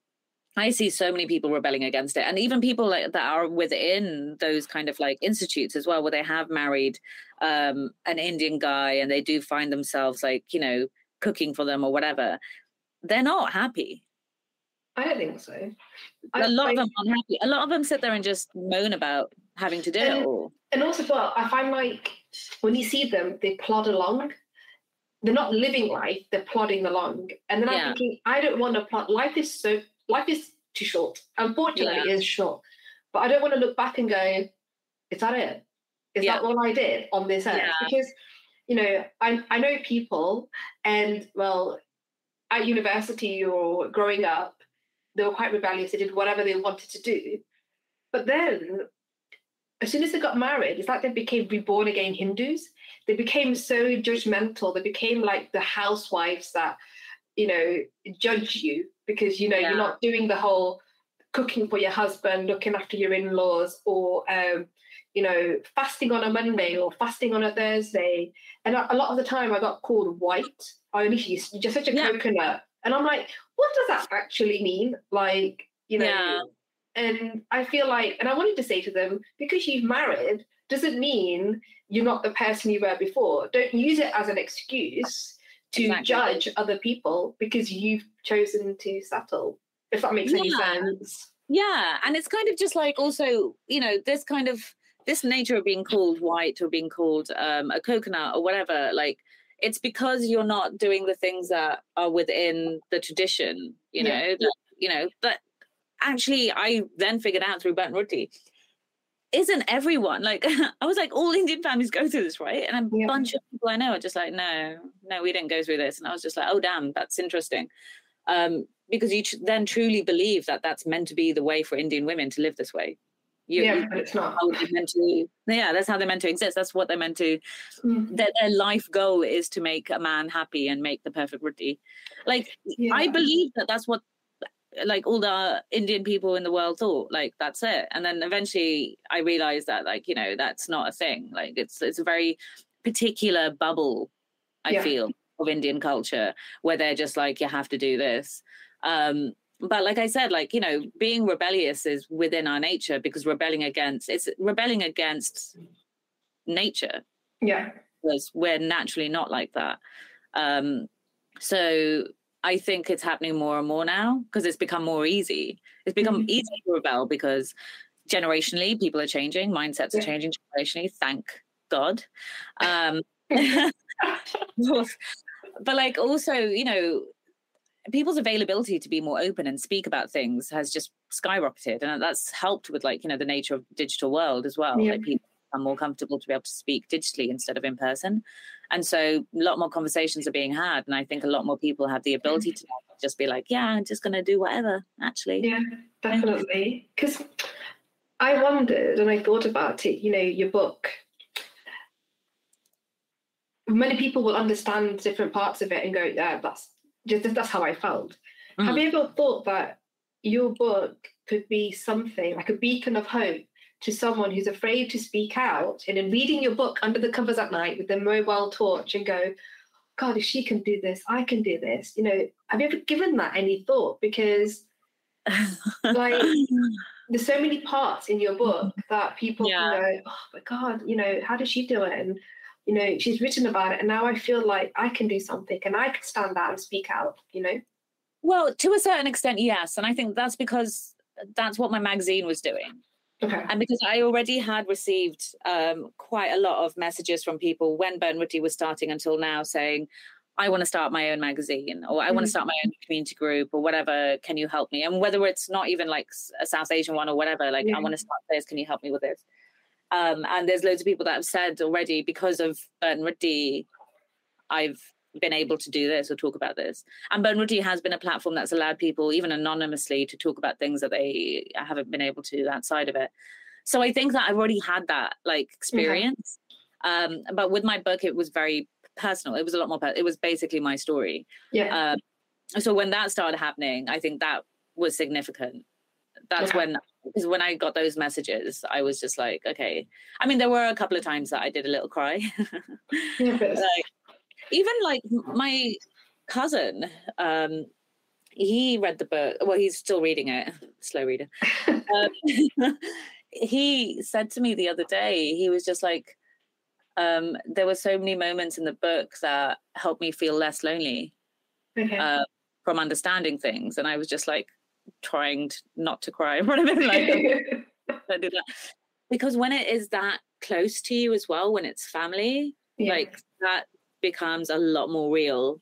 I see so many people rebelling against it, and even people like that are within those kind of like institutes as well, where they have married um, an Indian guy and they do find themselves like you know cooking for them or whatever. They're not happy. I don't think so. A lot I- of them aren't happy. A lot of them sit there and just moan about having to do it And- all. And also, well, I find like when you see them, they plod along. They're not living life; they're plodding along. And then I'm thinking, I don't want to plod. Life is so life is too short. Unfortunately, it is short. But I don't want to look back and go, "Is that it? Is Yeah. that all I did on this earth?" Yeah. Because you know, I I know people, and well, at university or growing up, they were quite rebellious. They did whatever they wanted to do. But then as soon as they got married, it's like they became reborn again Hindus. They became so judgmental. They became like the housewives that, you know, judge you because, you know, Yeah. you're not doing the whole cooking for your husband, looking after your in laws, or, um, you know, fasting on a Monday or fasting on a Thursday. And a a lot of the time I got called white. I only you're just such a Yeah. coconut. And I'm like, what does that actually mean? Like, you know, Yeah. And I feel like, and I wanted to say to them, because you've married doesn't mean you're not the person you were before. Don't use it as an excuse to exactly. judge other people because you've chosen to settle. If that makes yeah. any sense. Yeah, and it's kind of just like also, you know, this kind of this nature of being called white or being called um, a coconut or whatever, like it's because you're not doing the things that are within the tradition, you know, yeah. that, you know, that actually I then figured out through Burnt Roti isn't everyone like [laughs] I was like all Indian families go through this, right? And a yeah. bunch of people I know are just like, no, no, we didn't go through this, and I was just like, oh damn, that's interesting, um, because you then truly believe that that's meant to be the way for Indian women to live this way. You, yeah, but it's not. meant to, yeah, that's how they're meant to exist. That's what they're meant to. Mm. Their, their life goal is to make a man happy and make the perfect roti. Like yeah. I believe that that's what like all the Indian people in the world thought like that's it. And then eventually I realized that like, you know, that's not a thing. Like it's it's a very particular bubble, I yeah. feel, of Indian culture where they're just like, you have to do this. Um, but like I said, like, you know, being rebellious is within our nature because rebelling against it's rebelling against nature. Yeah. Because we're naturally not like that. Um, so I think it's happening more and more now because it's become more easy. It's become mm-hmm. easy to rebel because generationally people are changing, mindsets yeah. are changing generationally. Thank God. Um, [laughs] [laughs] [laughs] but like also, you know, people's availability to be more open and speak about things has just skyrocketed, and that's helped with like you know the nature of digital world as well. Yeah. Like people are more comfortable to be able to speak digitally instead of in person. And so a lot more conversations are being had. And I think a lot more people have the ability to just be like, yeah, I'm just going to do whatever, actually. Yeah, definitely. Because I wondered and I thought about it, you know, your book. Many people will understand different parts of it and go, yeah, that's just that's how I felt. Mm. Have you ever thought that your book could be something like a beacon of hope to someone who's afraid to speak out and in reading your book under the covers at night with their mobile torch and go, God, if she can do this, I can do this. You know, have you ever given that any thought? Because like [laughs] there's so many parts in your book that people yeah. go, oh my God, you know, how does she do it? And you know, she's written about it, and now I feel like I can do something and I can stand out and speak out, you know? Well, to a certain extent, yes. And I think that's because that's what my magazine was doing. Okay. And because I already had received um, quite a lot of messages from people when Burnt Roti was starting until now saying, I want to start my own magazine or I mm-hmm. want to start my own community group or whatever. Can you help me? And whether it's not even like a South Asian one or whatever, like, yeah. I want to start this. Can you help me with this? Um, and there's loads of people that have said already because of Burnt Roti, I've been able to do this or talk about this. And Burnt Roti has been a platform that's allowed people, even anonymously, to talk about things that they haven't been able to outside of it. So I think that I've already had that like experience. Um, but with my book, it was very personal. It was a lot more. it was basically my story. Yeah. Um, so when that started happening, I think that was significant. That's yeah. when because when I got those messages, I was just like, okay. I mean, there were a couple of times that I did a little cry. yeah, [laughs] like, even like my cousin um he read the book well he's still reading it [laughs] slow reader [laughs] um, he said to me the other day he was just like um there were so many moments in the book that helped me feel less lonely okay. uh, from understanding things and i was just like trying to, not to cry like [laughs] don't do that because when it is that close to you as well when it's family yeah. like that becomes a lot more real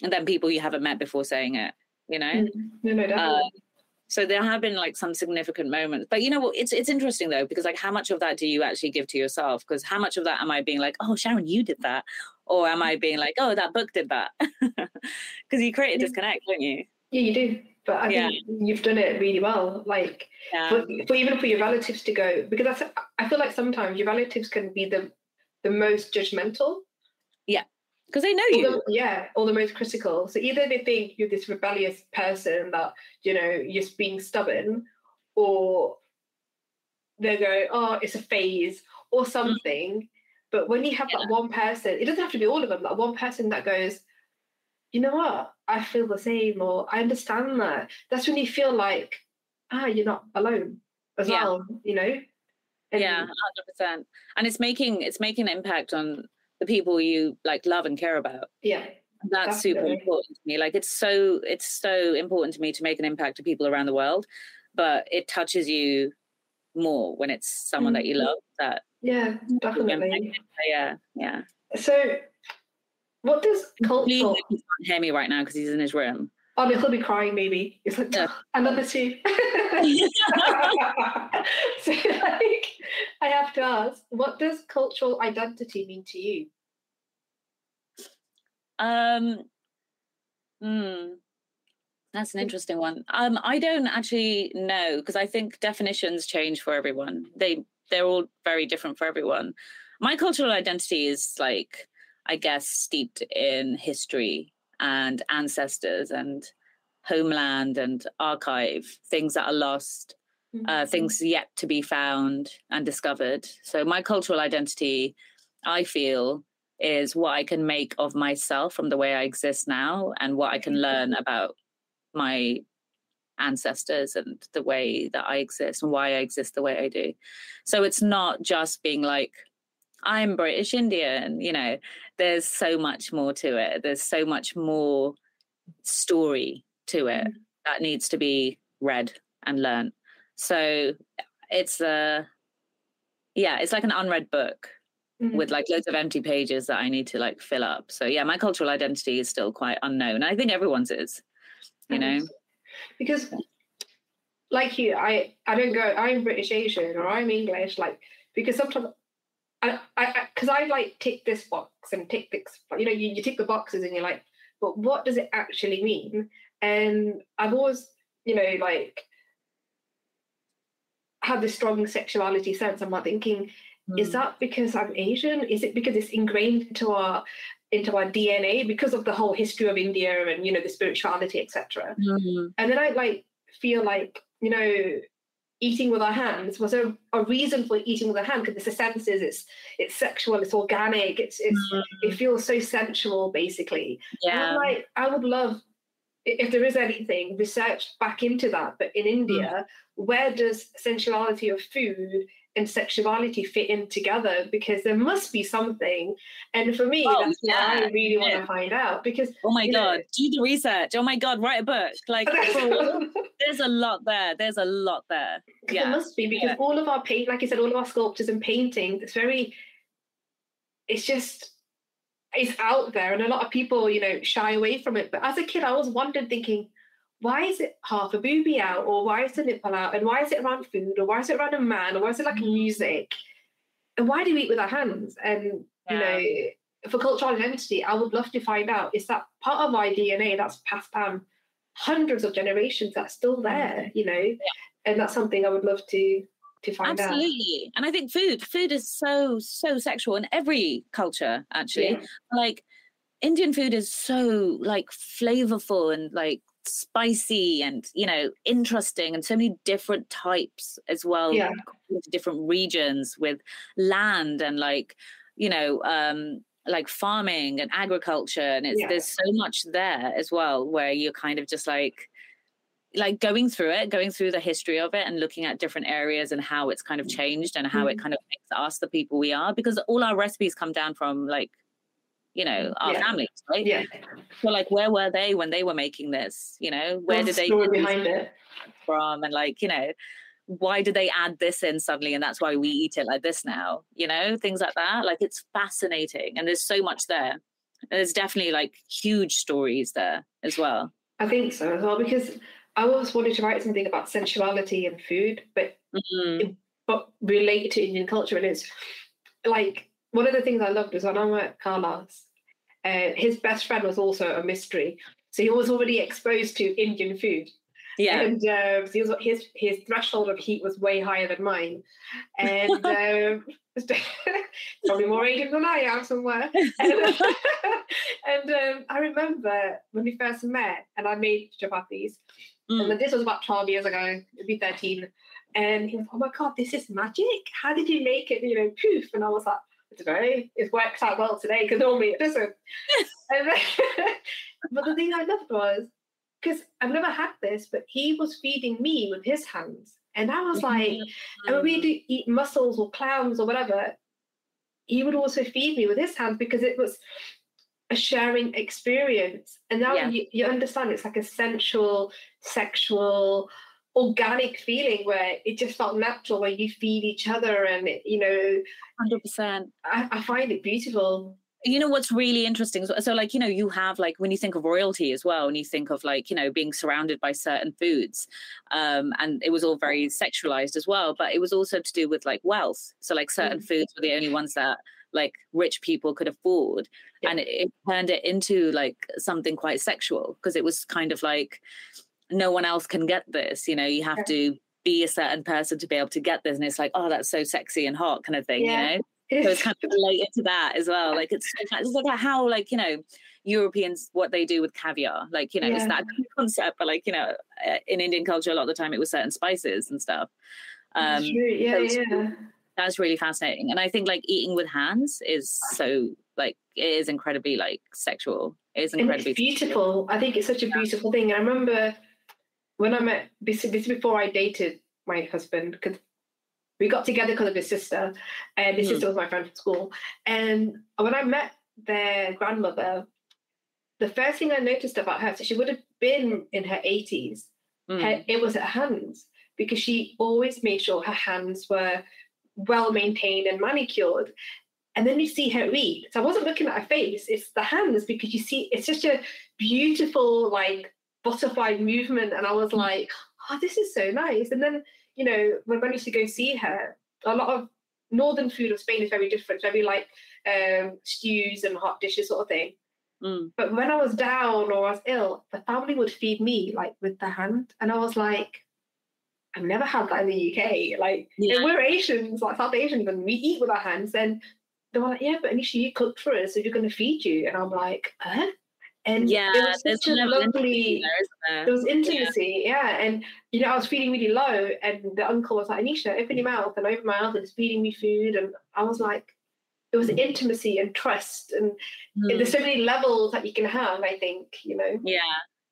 than people you haven't met before saying it, you know? Mm, no, no, definitely. Uh, so there have been like some significant moments. But you know what? It's it's interesting though, because like how much of that do you actually give to yourself? Because how much of that am I being like, oh Sharan, you did that? Or am I being like, oh, that book did that? [laughs] Because you create a disconnect, don't you? Yeah, you do. But I yeah. think you've done it really well. Like yeah. for, for even for your relatives to go, because that's I feel like sometimes your relatives can be the the most judgmental yeah. Because they know you. the, yeah, or the most critical. So either they think you're this rebellious person that, you know, you're being stubborn, or they go, oh, it's a phase or mm. something. Mm. But when you have yeah. that one person, it doesn't have to be all of them, that one person that goes, you know what, I feel the same, or I understand that. That's when you feel like, ah, you're not alone as Yeah. well, you know? And- yeah, hundred percent. And it's making it's making an impact on the people you like love and care about. Yeah. That's super important to me. Like it's so it's so important to me to make an impact to people around the world, but it touches you more when it's someone that you Mhm. love. That Yeah, definitely. yeah, yeah. So, what does cultural? he can't hear me right now because he's in his room. Oh, he'll be crying. Maybe it's like Yeah. another two. [laughs] so, like, I have to ask, what does cultural identity mean to you? Um, hmm, that's an interesting one. Um, I don't actually know because I think definitions change for everyone. They they're all very different for everyone. My cultural identity is like, I guess, steeped in history and ancestors and homeland and archive things that are lost uh, things yet to be found and discovered. So my cultural identity, I feel, is what I can make of myself from the way I exist now, and what I can learn about my ancestors and the way that I exist and why I exist the way I do. So it's not just being like. I'm British Indian, you know, there's so much more to it. There's so much more story to it Mhm. that needs to be read and learned. So it's a yeah, it's like an unread book Mhm. with like loads of empty pages that I need to like fill up. So yeah, my cultural identity is still quite unknown. I think everyone's is, you know. because like you i i don't go i'm british asian or i'm english like because sometimes i i because I, like tick this box and tick this you know you, you tick the boxes and you're like but what does it actually mean and i've always you know like had this strong sexuality sense i'm like thinking is Mm. that because i'm asian is it because it's ingrained into our into our dna because of the whole history of india and you know the spirituality etc Mm. and then I like feel like you know eating with our hands. Was a, a reason for eating with our hand because it's the senses it's it's sexual it's organic. It's it's mm-hmm. it feels so sensual basically. Yeah. Like I would love if there is anything research back into that. But in mm. India where does sensuality of food and sexuality fit in together? Because there must be something. And for me Oh, that's what I yeah, really want to find out. Because Oh my you know- god, do the research. Oh my god, write a book. Like [laughs] there's a lot there. There's a lot there. There Yeah. must be because yeah. all of our paint, like I said, all of our sculptures and paintings, it's very, it's just, it's out there, and a lot of people, you know, shy away from it. But as a kid, I always wondered, thinking, why is it half a boobie out, or why is the nipple out, and why is it around food, or why is it around a man, or why is it like Mm. music, and why do we eat with our hands? And you know, for cultural identity, I would love to find out is that part of our DNA that's passed down hundreds of generations that's still Mm. there, you know, and that's something I would love to to find out. Absolutely. And I think food, food is so, so sexual in every culture, actually. Yeah. Like Indian food is so like flavorful and like spicy and you know interesting and so many different types as well Yeah. different regions with land and like you know um like farming and agriculture and it's Yeah. there's so much there as well where you're kind of just like like going through it going through the history of it and looking at different areas and how it's kind of changed and how it Mhm. kind of makes us the people we are because all our recipes come down from like you know our Yeah. families right Yeah. so like where were they when they were making this you know where did the they story behind it? from and like you know why did they add this in suddenly and that's why we eat it like this now you know things like that like it's fascinating and there's so much there and there's definitely like huge stories there as well I think so as well because I always wanted to write something about sensuality and food, but Mhm. but relate to Indian culture. And it's like one of the things I loved was when I met Carlos, uh, his best friend was also a mystery. So he was already exposed to Indian food. Yeah And uh, his his threshold of heat was way higher than mine. And [laughs] um, [laughs] probably more Asian than I am somewhere. [laughs] And, and um, I remember when we first met and I made chapatis. Mm. And this was about 12 years ago, maybe 13. And he was, oh my God, this is magic. How did you make it, you know, poof? And I was like, I don't know, it worked out well today because normally it doesn't. and then, but the thing I loved was because I've never had this, but he was feeding me with his hands. And I was mm-hmm. like, and when we do eat mussels or clams or whatever, he would also feed me with his hands because it was a sharing experience. And now Yeah. you, you understand it's like a sensual, sexual, organic feeling where it just felt natural where you feed each other and it, you know, hundred percent. I, I find it beautiful. You know what's really interesting so, so like you know you have like when you think of royalty as well and you think of like you know being surrounded by certain foods um and it was all very sexualized as well but it was also to do with like wealth so like certain Mm. foods were the only ones that like rich people could afford Yeah. and it, it turned it into like something quite sexual because it was kind of like no one else can get this you know you have to be a certain person to be able to get this and it's like oh that's so sexy and hot kind of thing Yeah. you know so it's [laughs] kind of related to that as well. Like it's it's like how like you know Europeans what they do with caviar. Like you know it's that concept, but like you know uh, in Indian culture a lot of the time it was certain spices and stuff. Um. Yeah, those- yeah. that's really fascinating, and I think like eating with hands is so like it is incredibly like sexual. It is And incredibly it's beautiful. I think it's such a beautiful thing. I remember when I met this, this before I dated my husband because we got together because of his sister, and his Mhm. sister was my friend from school. And when I met their grandmother, the first thing I noticed about her, so she would have been in her 80s, Mm. her, it was her hands because she always made sure her hands were well maintained and manicured. And then you see her eat. So I wasn't looking at her face, it's the hands because you see it's such a beautiful, like butterfly movement. And I was like, oh, this is so nice. And then, you know, when I used to go see her, a lot of northern food of Spain is very different, very like um, stews and hot dishes sort of thing. Mm. But when I was down or I was ill, the family would feed me like with the hand. And I was like, I've never had that in the UK. Like, Yeah. we're Asians, like South Asians, and we eat with our hands. And they were like, yeah, but Anisha, you cooked for us, so you're going to feed you. And I'm like, huh? And Yeah, it was there's such a level of intimacy lovely, there? there was intimacy, yeah. And, you know, I was feeling really low, and the uncle was like, Anisha, open your mouth. And I opened my mouth and he's feeding me food. And I was like, it was intimacy and trust. And Mm. there's so many levels that you can have, I think, you know. Yeah,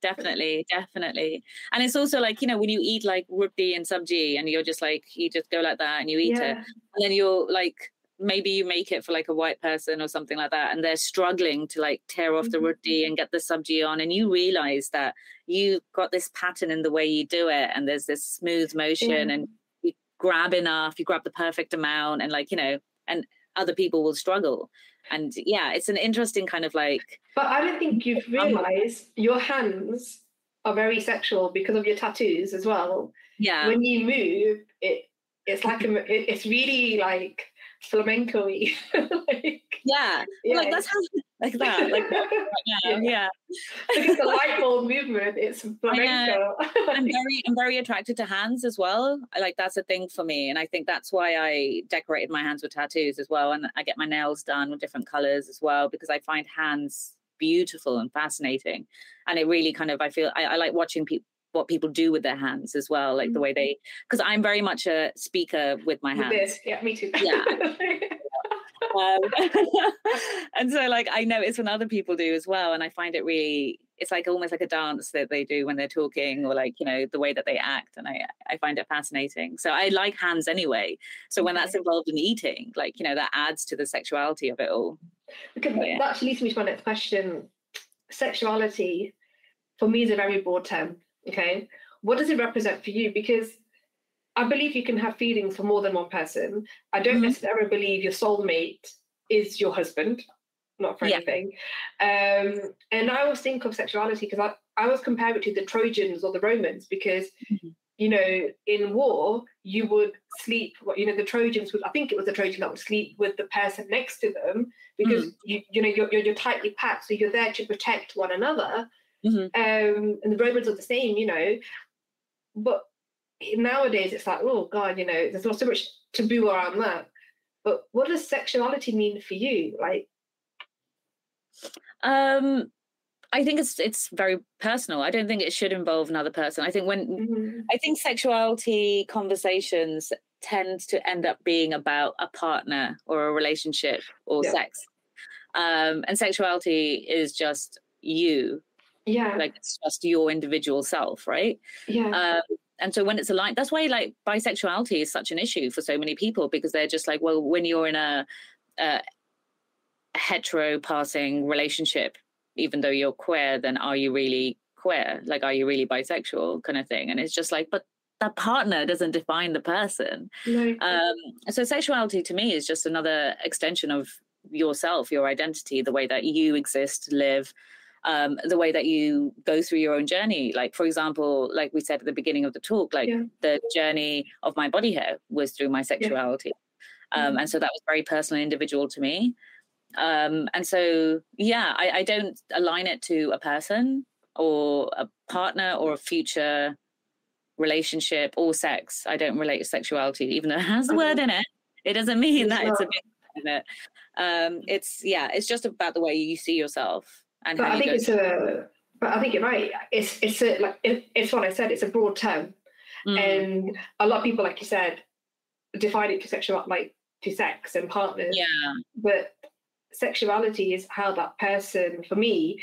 definitely, definitely. And it's also like, you know, when you eat like roti and sabji and you're just like, you just go like that and you eat it. And then you're like, maybe you make it for like a white person or something like that. And they're struggling to like tear off the Mhm. roti and get the sabji on. And you realize that you've got this pattern in the way you do it. And there's this smooth motion and you grab enough, you grab the perfect amount and like, you know, and other people will struggle. And yeah, it's an interesting kind of like, But I don't think you've realised your hands are very sexual because of your tattoos as well. yeah. When you move, it it's like a, it's really like flamenco-y. [laughs] like, Yeah, yeah. like that's how like that, like that right [laughs] now. Yeah. Yeah, like it's a light bulb movement. It's flamenco. [laughs] I'm very, I'm very attracted to hands as well. I like that's a thing for me, and I think that's why I decorated my hands with tattoos as well, and I get my nails done with different colors as well because I find hands beautiful and fascinating, and it really kind of I feel I, I like watching people what people do with their hands as well, like the way they because I'm very much a speaker with my hands. this, yeah, me too. Yeah. [laughs] um, [laughs] and so like I notice when other people do as well, and I find it really it's like almost like a dance that they do when they're talking, or like you know the way that they act, and I I find it fascinating. So I like hands anyway. So when that's involved in eating, like you know that adds to the sexuality of it all. Because Yeah. that actually leads me to my next question. Sexuality, for me, is a very broad term. Okay, what does it represent for you? Because I believe you can have feelings for more than one person. I don't Mhm. necessarily believe your soulmate is your husband, not for Yeah. anything. Um, and I always think of sexuality because I, I always compare it to the Trojans or the Romans because, Mhm. you know, in war, you would sleep, you know, the Trojans would, I think it was the Trojan that would sleep with the person next to them because, you, you know, you're, you're, you're tightly packed, so you're there to protect one another. Mhm. Um, and the Romans are the same, you know. But nowadays it's like, oh God, you know, there's not so much taboo around that. But what does sexuality mean for you? Like, Um, I think it's it's very personal. I don't think it should involve another person. I think when mhm, I think sexuality conversations tend to end up being about a partner or a relationship or Yeah. sex. Um, and sexuality is just you Yeah. Like it's just your individual self, right? yeah. Um, and so when it's aligned, that's why like bisexuality is such an issue for so many people because they're just like, well, when you're in a, a hetero passing relationship, even though you're queer, then are you really queer? Like, are you really bisexual kind of thing? And it's just like, but that partner doesn't define the person. no. Um, so sexuality to me is just another extension of yourself, your identity, the way that you exist, live, um, the way that you go through your own journey. Like, for example, like we said at the beginning of the talk, like Yeah. the journey of my body hair was through my sexuality. Um, Mhm. and so that was very personal, and individual to me. Um, and so, yeah, I, I don't align it to a person or a partner or a future relationship or sex. I don't relate to sexuality, even though it has the word in it. It doesn't mean that it's a big it. Um, it's yeah, it's just about the way you see yourself and but I think it's a. But I think you're right. It's it's a, like it, it's what I said. It's a broad term, Mm, and a lot of people, like you said, define it to sexual like to sex and partners. yeah, But sexuality is how that person, for me,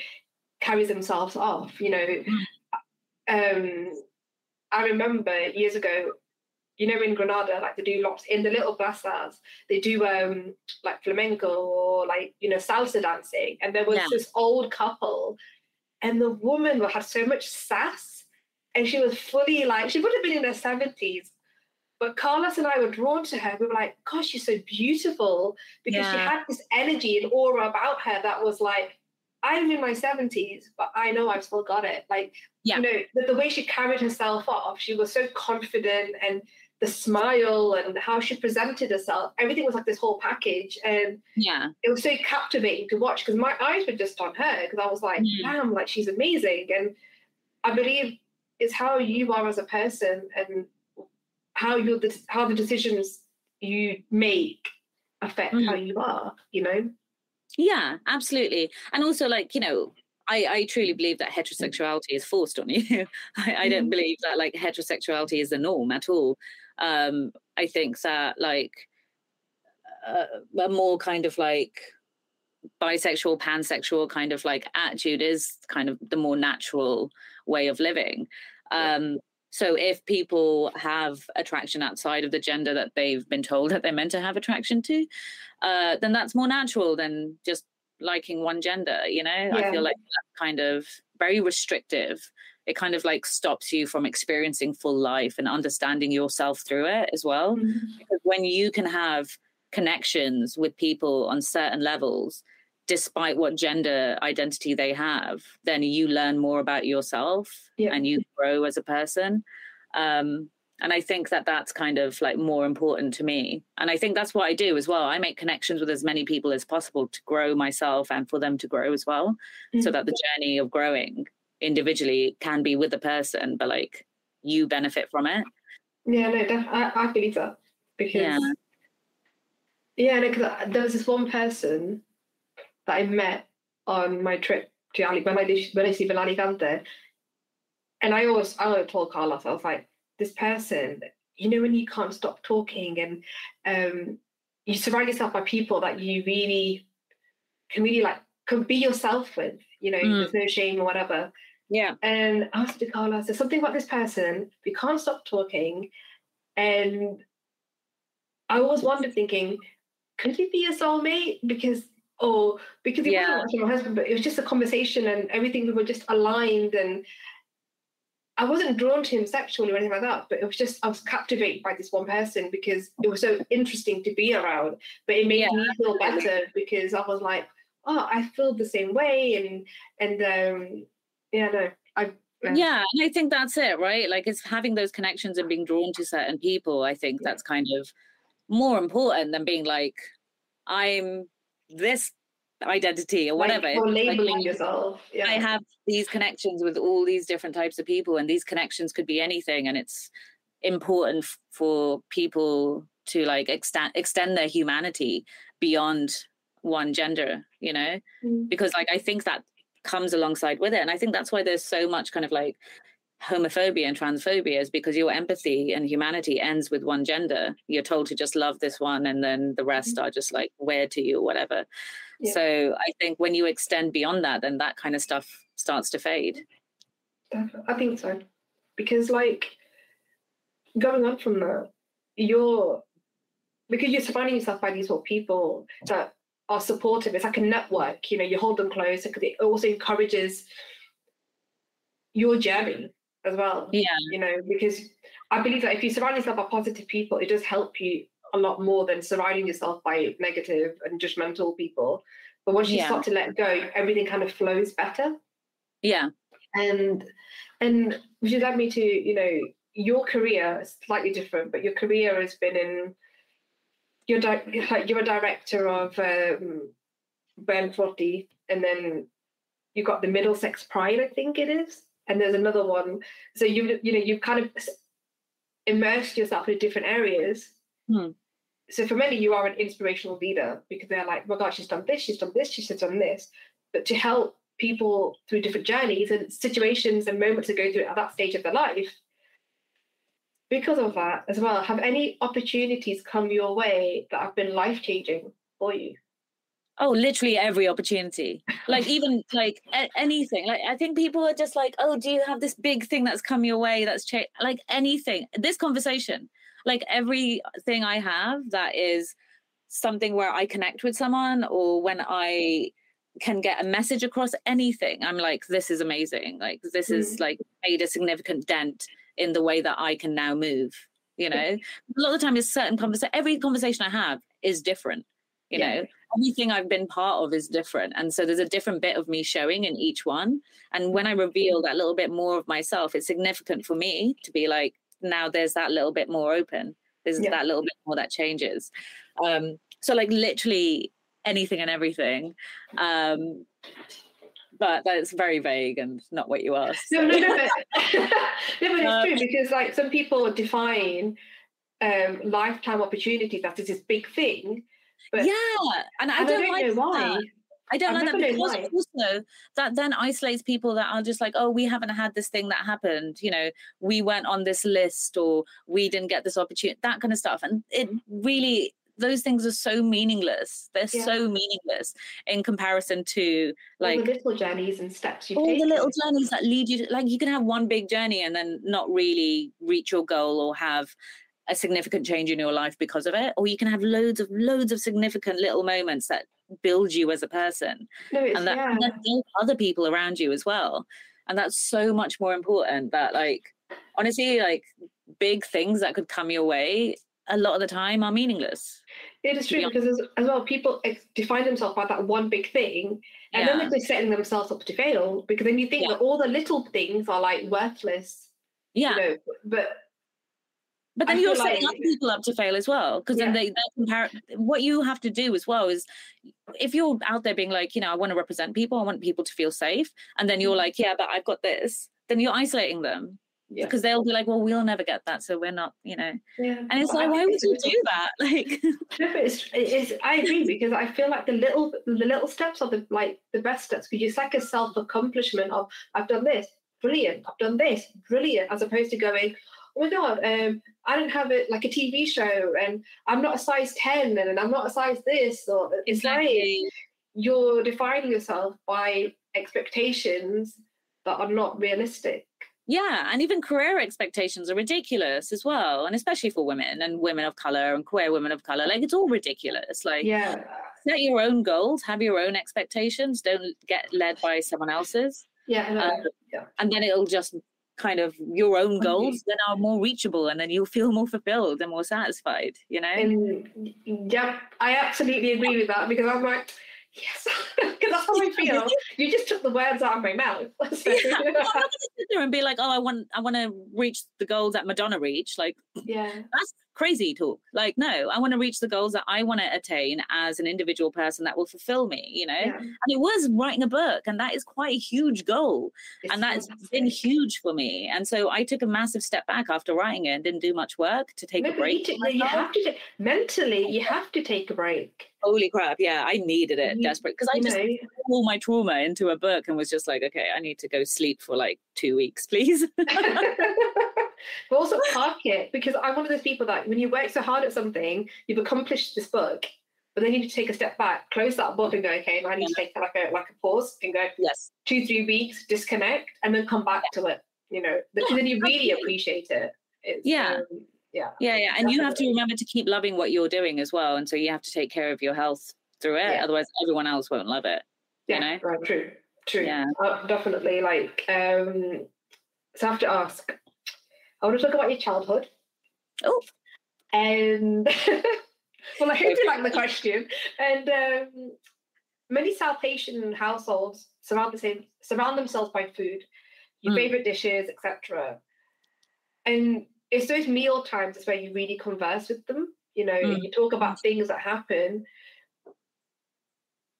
carries themselves off. You know, um, I remember years ago. You know, in Granada, like they do lots in the little plazas. They do um like flamenco or like you know salsa dancing, and there was Yeah. this old couple, and the woman had so much sass, and she was fully like she would have been in her seventies, but Carlos and I were drawn to her. We were like, "Gosh, she's so beautiful," because she had this energy and aura about her that was like, "I'm in my seventies, but I know I've still got it." Like, Yeah. you know, the, the way she carried herself off, she was so confident, and the smile and how she presented herself, everything was like this whole package, and yeah, it was so captivating to watch because my eyes were just on her because I was like, Mm. damn, like she's amazing. And I believe it's how you are as a person and how you the how the decisions you make affect Mm. how you are, you know? yeah, absolutely. And also, like you know, I, I truly believe that heterosexuality is forced on you. [laughs] I, I don't Mhm. believe that like heterosexuality is the norm at all. Um, I think that like uh, a more kind of like bisexual, pansexual kind of like attitude is kind of the more natural way of living. Um, so if people have attraction outside of the gender that they've been told that they're meant to have attraction to, uh, then that's more natural than just liking one gender. You know, I feel like that's kind of very restrictive. It kind of like stops you from experiencing full life and understanding yourself through it as well. Because when you can have connections with people on certain levels despite what gender identity they have then you learn more about yourself Yeah. and you grow as a person. Um, and i think that that's kind of like more important to me. And i think that's what i do as well. I make connections with as many people as possible to grow myself and for them to grow as well so Mhm. that the journey of growing individually can be with the person but like you benefit from it Yeah, no, def- I, I believe that because Yeah. yeah, no, because there was this one person that I met on my trip to Ali when I did when I in Alicante, and I always I always told Carlos I was like this person, you know, when you can't stop talking and um, you surround yourself by people that you really can really like can be yourself with, you know, Mm. there's no shame or whatever. yeah And I asked to Carlos, there's something about this person, we can't stop talking. And I always wondered, thinking, could he be a soulmate? Because, or because he Yeah. wasn't my husband, but it was just a conversation and everything, we were just aligned. And I wasn't drawn to him sexually or anything like that, but it was just, I was captivated by this one person because it was so interesting to be around. But it made Yeah, me feel better because I was like, oh, I feel the same way. And, and, um, yeah, no, I, yeah and i think that's it right like it's having those connections and being drawn to certain people i think that's kind of more important than being like i'm this identity or like, whatever Or labeling I- yourself. Yeah. i have these connections with all these different types of people and these connections could be anything and it's important for people to like extend extend their humanity beyond one gender you know Mm. because like i think that comes alongside with it and i think that's why there's so much kind of like homophobia and transphobia is because your empathy and humanity ends with one gender you're told to just love this one and then the rest are just like weird to you or whatever Yeah. so i think when you extend beyond that then that kind of stuff starts to fade. I think so. Because like going on from that, you're because you're surrounding yourself by these sort of people that are supportive. It's like a network, you know, you hold them close because it also encourages your journey as well. Yeah. You know, because I believe that if you surround yourself by positive people, it does help you a lot more than surrounding yourself by negative and judgmental people. But once you Yeah. start to let go, everything kind of flows better. Yeah. And and which led me to, you know, your career is slightly different, but your career has been in you're di- like you're a director of um, Ben Forty, and then you got the Middlesex Pride, I think it is, and there's another one. So you you know you've kind of immersed yourself in different areas. Hmm. So for many, you are an inspirational leader because they're like, "Oh my God, she's done this, she's done this, she's done this." But to help people through different journeys and situations and moments to go through at that stage of their life, because of that as well, have any opportunities come your way that have been life changing for you? Oh, literally every opportunity. Like even like a- anything. Like I think people are just like, oh, do you have this big thing that's come your way that's changed? Like anything. This conversation, like everything I have that is something where I connect with someone or when I can get a message across anything, I'm like, this is amazing. Like this is mm. like made a significant dent in the way that I can now move. You know, a lot of the time, it's certain conversation. Every conversation I have is different. You Yeah. know, everything I've been part of is different. And so there's a different bit of me showing in each one. And when I reveal that little bit more of myself, it's significant for me to be like, now there's that little bit more open. There's Yeah. that little bit more that changes. Um, so like literally anything and everything. Um, but that's very vague and not what you asked. No, no, no, but, [laughs] no, but it's Um, true because like some people define um, lifetime opportunities as this big thing, but yeah, and I and don't, like know why. that. I don't I've like that because also that then isolates people that are just like, oh, we haven't had this thing that happened. You know, we weren't on this list or we didn't get this opportunity, that kind of stuff. And it really, those things are so meaningless. They're Yeah. so meaningless in comparison to like All the little journeys and steps you've all the little journeys that lead you to like you can have one big journey and then not really reach your goal or have a significant change in your life because of it or you can have loads of loads of significant little moments that build you as a person no, it's, and that yeah. and build other people around you as well and that's so much more important that like honestly like big things that could come your way a lot of the time are meaningless It is be true because as, as well, people ex- define themselves by that one big thing, and Yeah. then they're just setting themselves up to fail. Because then you think Yeah. that all the little things are like worthless, yeah you know. But But then I you're setting like- other people up to fail as well, because then Yeah. they, they compare. What you have to do as well is, if you're out there being like, you know, I want to represent people, I want people to feel safe, and then you're Mhm. like, yeah, but I've got this, then you're isolating them Yeah. because they'll be like, well, we'll never get that, so we're not, you know. yeah, And it's I like, why would you do that? [laughs] Like, No, it's, it is. I agree because I feel like the little the little steps are the like the best steps because it's like a self accomplishment of I've done this, brilliant. I've done this, brilliant. As opposed to going, oh my god, um, I don't have it like a TV show, and I'm not a size ten, and I'm not a size this, or it's like exactly. you're defining yourself by expectations that are not realistic. Yeah, and even career expectations are ridiculous as well, and especially for women and women of color and queer women of color. Like, it's all ridiculous. Like, Yeah, set your own goals, have your own expectations, don't get led by someone else's. yeah. Um, yeah. and then it'll just kind of your own goals then are more reachable and then you'll feel more fulfilled and more satisfied you know And yeah, I absolutely agree with that because I'm like, yes, [laughs] because that's how I feel. You just took the words out of my mouth. [laughs] So, [laughs] yeah, I'm not sit there and be like oh i want i want to reach the goals that madonna reached like yeah, that's crazy talk like no i want to reach the goals that i want to attain as an individual person that will fulfill me you know yeah. and it was writing a book and that is quite a huge goal It's and that's been huge for me and so i took a massive step back after writing it and didn't do much work to take No, a you, break t- you have to ta- mentally. You have to take a break. holy crap yeah i needed it You- desperate because i just know, all my trauma into a book and was just like okay i need to go sleep for like two weeks please [laughs] [laughs] but also park it because I'm one of those people that when you work so hard at something, you've accomplished this book, but then you need to take a step back, close that book, and go, okay, I need to take like a like a pause and go Yes. two three weeks, disconnect, and then come back to it. You know, because then you really appreciate it. It's, Yeah. um, yeah, Yeah, yeah. And you have to remember to keep loving what you're doing as well. And so you have to take care of your health through it. Yeah. Otherwise everyone else won't love it. yeah, You know? right, true, true, Yeah. Uh, definitely. Like, um, so I have to ask. I want to talk about your childhood. Oh. And [laughs] well, I hope you like the question. And um, many South Asian households surround the same surround themselves by food, your Mm. favorite dishes, etc. And it's those meal times is where you really converse with them. You know, Mm. you talk about things that happen.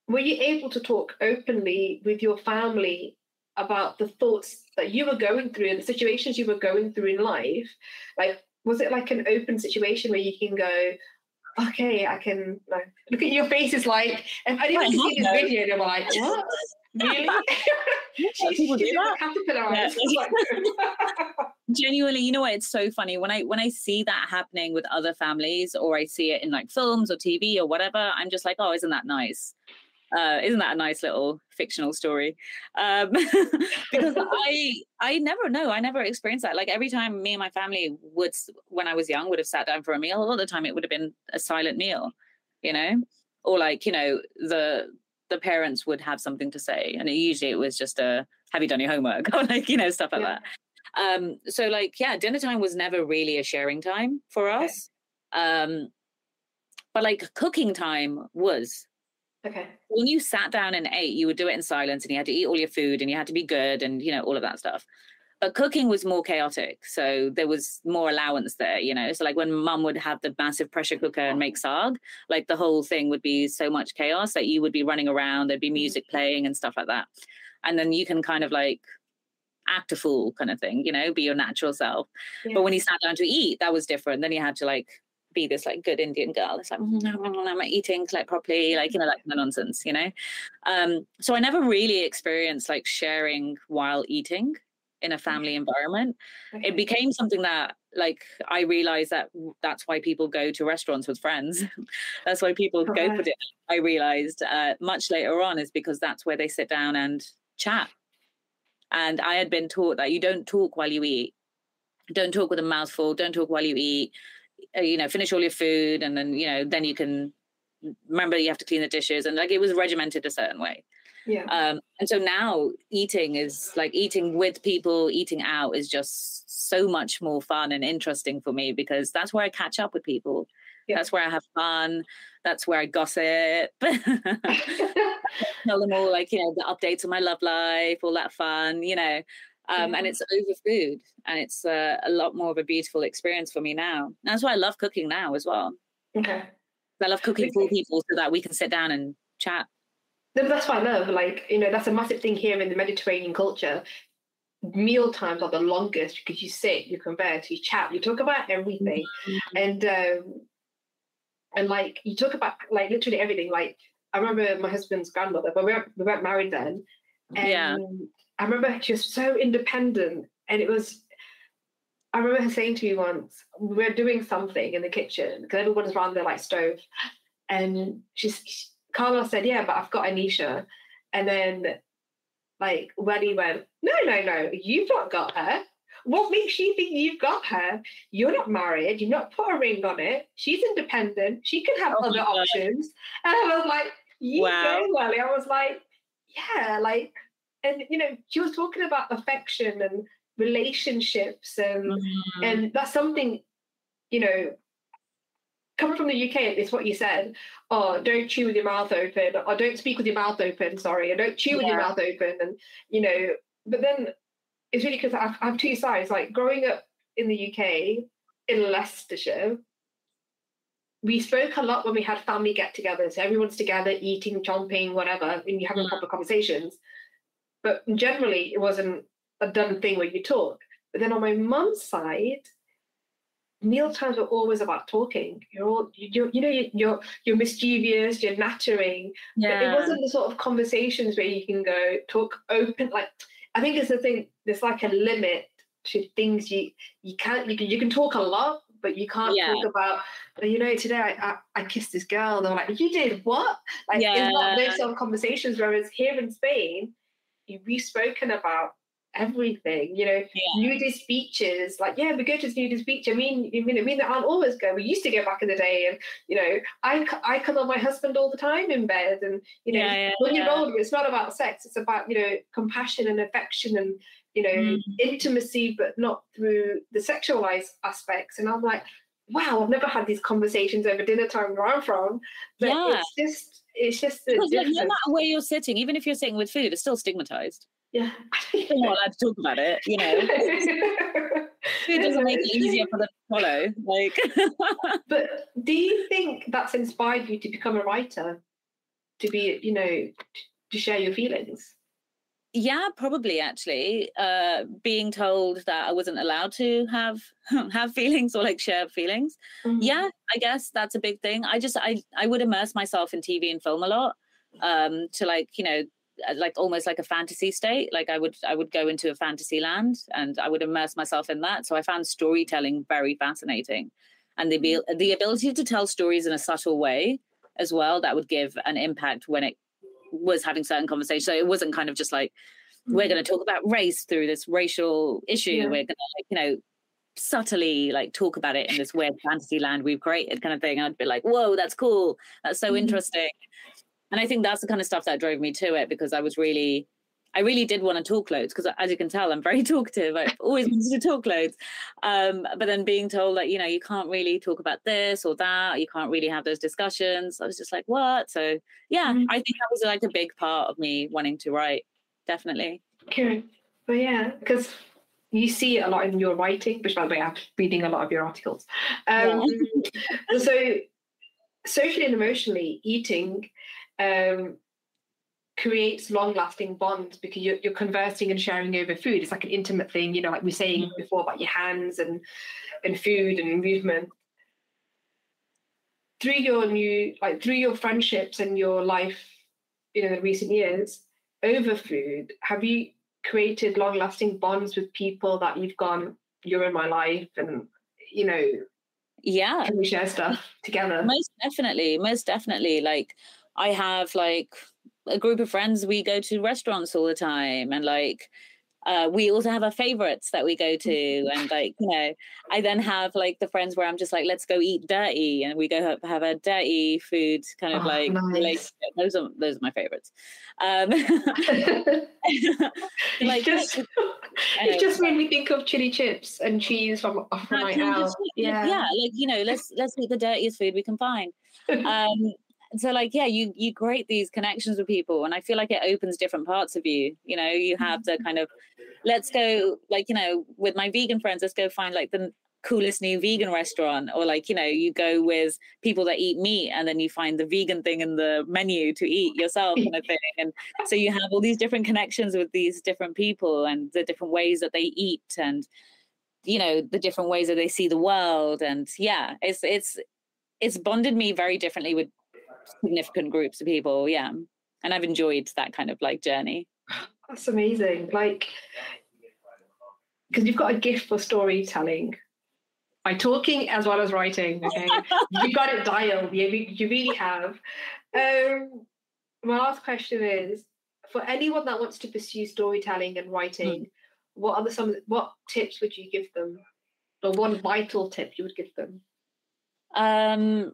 Were you able to talk openly with your family about the thoughts that you were going through and the situations you were going through in life? Like, was it like an open situation where you can go, okay, I can like, look at your faces like, if anyone I can see this have video, they were like, what? Really? [laughs] [laughs] She's, people do she's in that. caterpillar Yeah. like- [laughs] genuinely you know what it's so funny when i when i see that happening with other families or i see it in like films or tv or whatever i'm just like oh isn't that nice uh isn't that a nice little fictional story? Um [laughs] because i i never know. I never experienced that. Like every time me and my family would when i was young would have sat down for a meal a lot of the time it would have been a silent meal you know? Or like you know the the parents would have something to say and it, usually it was just a have you done your homework? [laughs] or like you know stuff like Yeah. that. Um so like yeah dinner time was never really a sharing time for Okay. us. Um but like cooking time was okay. when you sat down and ate you would do it in silence and you had to eat all your food and you had to be good and you know all of that stuff. But cooking was more chaotic so there was more allowance there you know? So like when mum would have the massive pressure cooker and make saag like the whole thing would be so much chaos that you would be running around there'd be music mm-hmm. playing and stuff like that. And then you can kind of like act a fool kind of thing you know be your natural self. Yeah. but when you sat down to eat that was different. Then you had to like be this like good indian girl it's like "Mm, am i eating like properly like you know that kind of nonsense you know? Um so i never really experienced like sharing while eating in a family environment. Okay. it became something that like i realized that that's why people go to restaurants with friends. [laughs] That's why people go for dinner. I realized uh, much later on is because that's where they sit down and chat. And i had been taught that you don't talk while you eat. Don't talk with a mouthful. Don't talk while you eat you know finish all your food and then you know then you can remember you have to clean the dishes and like it was regimented a certain way yeah. um, and so now eating is like eating with people, eating out is just so much more fun and interesting for me because that's where I catch up with people. Yeah. That's where I have fun. That's where I gossip. [laughs] [laughs] Tell them all like, you know, the updates of my love life, all that fun, you know. Um, And it's over food and it's uh, a lot more of a beautiful experience for me now. That's why I love cooking now as well. okay. I love cooking for people so that we can sit down and chat. No, that's what I love. Like, you know, that's a massive thing here in the Mediterranean culture. Meal times are the longest because you sit, you converse, you chat, you talk about everything. And um and like you talk about like literally everything. Like I remember my husband's grandmother, but we weren't, we weren't married then. And Yeah. I remember she was so independent and it was I remember her saying to me once, we were doing something in the kitchen because everyone's around the like stove. And she's she, Carla said, Yeah, but I've got Anisha. And then like Wendy went, No, no, no, you've not got her. What makes you think you've got her? You're not married, you've not put a ring on it. She's independent, she can have Oh other options. And I was like, You Wow. go, Welly. I was like, Yeah, like and you know, she was talking about affection and relationships and Mm-hmm. and that's something you know coming from the uk it's what you said oh don't chew with your mouth open or don't speak with your mouth open sorry or don't chew with your mouth open and you know but then it's really because I, have two sides like growing up in the uk in leicestershire we spoke a lot when we had family get-togethers so everyone's together eating chomping whatever and you're having Mm. proper conversations but generally it wasn't a done thing where you talk but then on my mum's side, meal times were always about talking. You're all, you you know, you're, you're you're mischievous, you're nattering, but it wasn't the sort of conversations where you can go talk open. Like I think it's the thing. There's like a limit to things you you can't you can you can talk a lot, but you can't Yeah. talk about, you know, today I, I, I kissed this girl. They're like, you did what? Like, it's not Yeah. those sort of conversations. Whereas here in Spain, you- we've spoken about everything, you know, Yeah. nudist beaches. Like, yeah, we go to this nudist beach. I mean, I mean, I mean, aren't always go. We used to go back in the day, and you know, I I cuddle my husband all the time in bed, and you know, Yeah, yeah, when you're older, it's not about sex. It's about you know compassion and affection and you know Mm. intimacy, but not through the sexualized aspects. And I'm like, wow, I've never had these conversations over dinner time where I'm from. But Yeah. it's just it's just Because like, no matter where you're sitting, even if you're sitting with food, it's still stigmatized. yeah. You're not allowed to talk about it, you know. [laughs] Food doesn't make it easier for them to follow. Like, [laughs] But do you think that's inspired you to become a writer? To be, you know, to share your feelings? Yeah, probably actually. Uh, being told that I wasn't allowed to have [laughs] have feelings or like share feelings. Mm-hmm. Yeah, I guess that's a big thing. I just I I would immerse myself in TV and film a lot. Um, to like you know uh, like almost like a fantasy state like i would i would go into a fantasy land and i would immerse myself in that so i found storytelling very fascinating and the abil- the ability to tell stories in a subtle way as well that would give an impact when it was having certain conversations. So it wasn't kind of just like we're going to talk about race through this racial issue. Yeah. we're going to like you know subtly like talk about it in this weird fantasy land we've created kind of thing. I'd be like whoa that's cool. That's so Mhm. interesting. And i think that's the kind of stuff that drove me to it because i was really i really did want to talk loads because as you can tell i'm very [laughs] talkative i've always wanted to talk loads um, but then being told that you know you can't really talk about this or that you can't really have those discussions i was just like what so yeah Mhm. i think that was like a big part of me wanting to write definitely Okay. But yeah, because you see it a lot in your writing, which by the way, I'm reading a lot of your articles. Um, so socially and emotionally, eating um, creates long-lasting bonds because you're, you're conversing and sharing over food. It's like an intimate thing, you know, like we were saying before about your hands and and food and movement. Through your new, like through your friendships and your life, you know, in recent years over food, have you created long-lasting bonds with people that you've gone, you're in my life, and you know, yeah can we share stuff together? most definitely most definitely like i have like a group of friends we go to restaurants all the time and like uh, we also have our favorites that we go to [laughs] and like you know i then have like the friends where i'm just like let's go eat dirty and we go have, have a dirty food kind of Oh, like nice. those are those are my favorites um [laughs] [laughs] It's like just, it just made me think of chili chips and cheese from How my can we house. just eat- Yeah. yeah like you know let's let's eat the dirtiest food we can find um so like yeah you you create these connections with people and i feel like it opens different parts of you. You know you have the kind of let's go like you know with my vegan friends let's go find like the coolest new vegan restaurant or like you know you go with people that eat meat and then you find the vegan thing in the menu to eat yourself kind of thing. And so you have all these different connections with these different people and the different ways that they eat and you know the different ways that they see the world. And yeah it's it's it's bonded me very differently with significant groups of people yeah and i've enjoyed that kind of like journey That's amazing. Like, because you've got a gift for storytelling by talking as well as writing. Okay, [laughs] you got it dialed. You, you really have. Um, my last question is for anyone that wants to pursue storytelling and writing. What are the some? What tips would you give them? Or one vital tip you would give them? um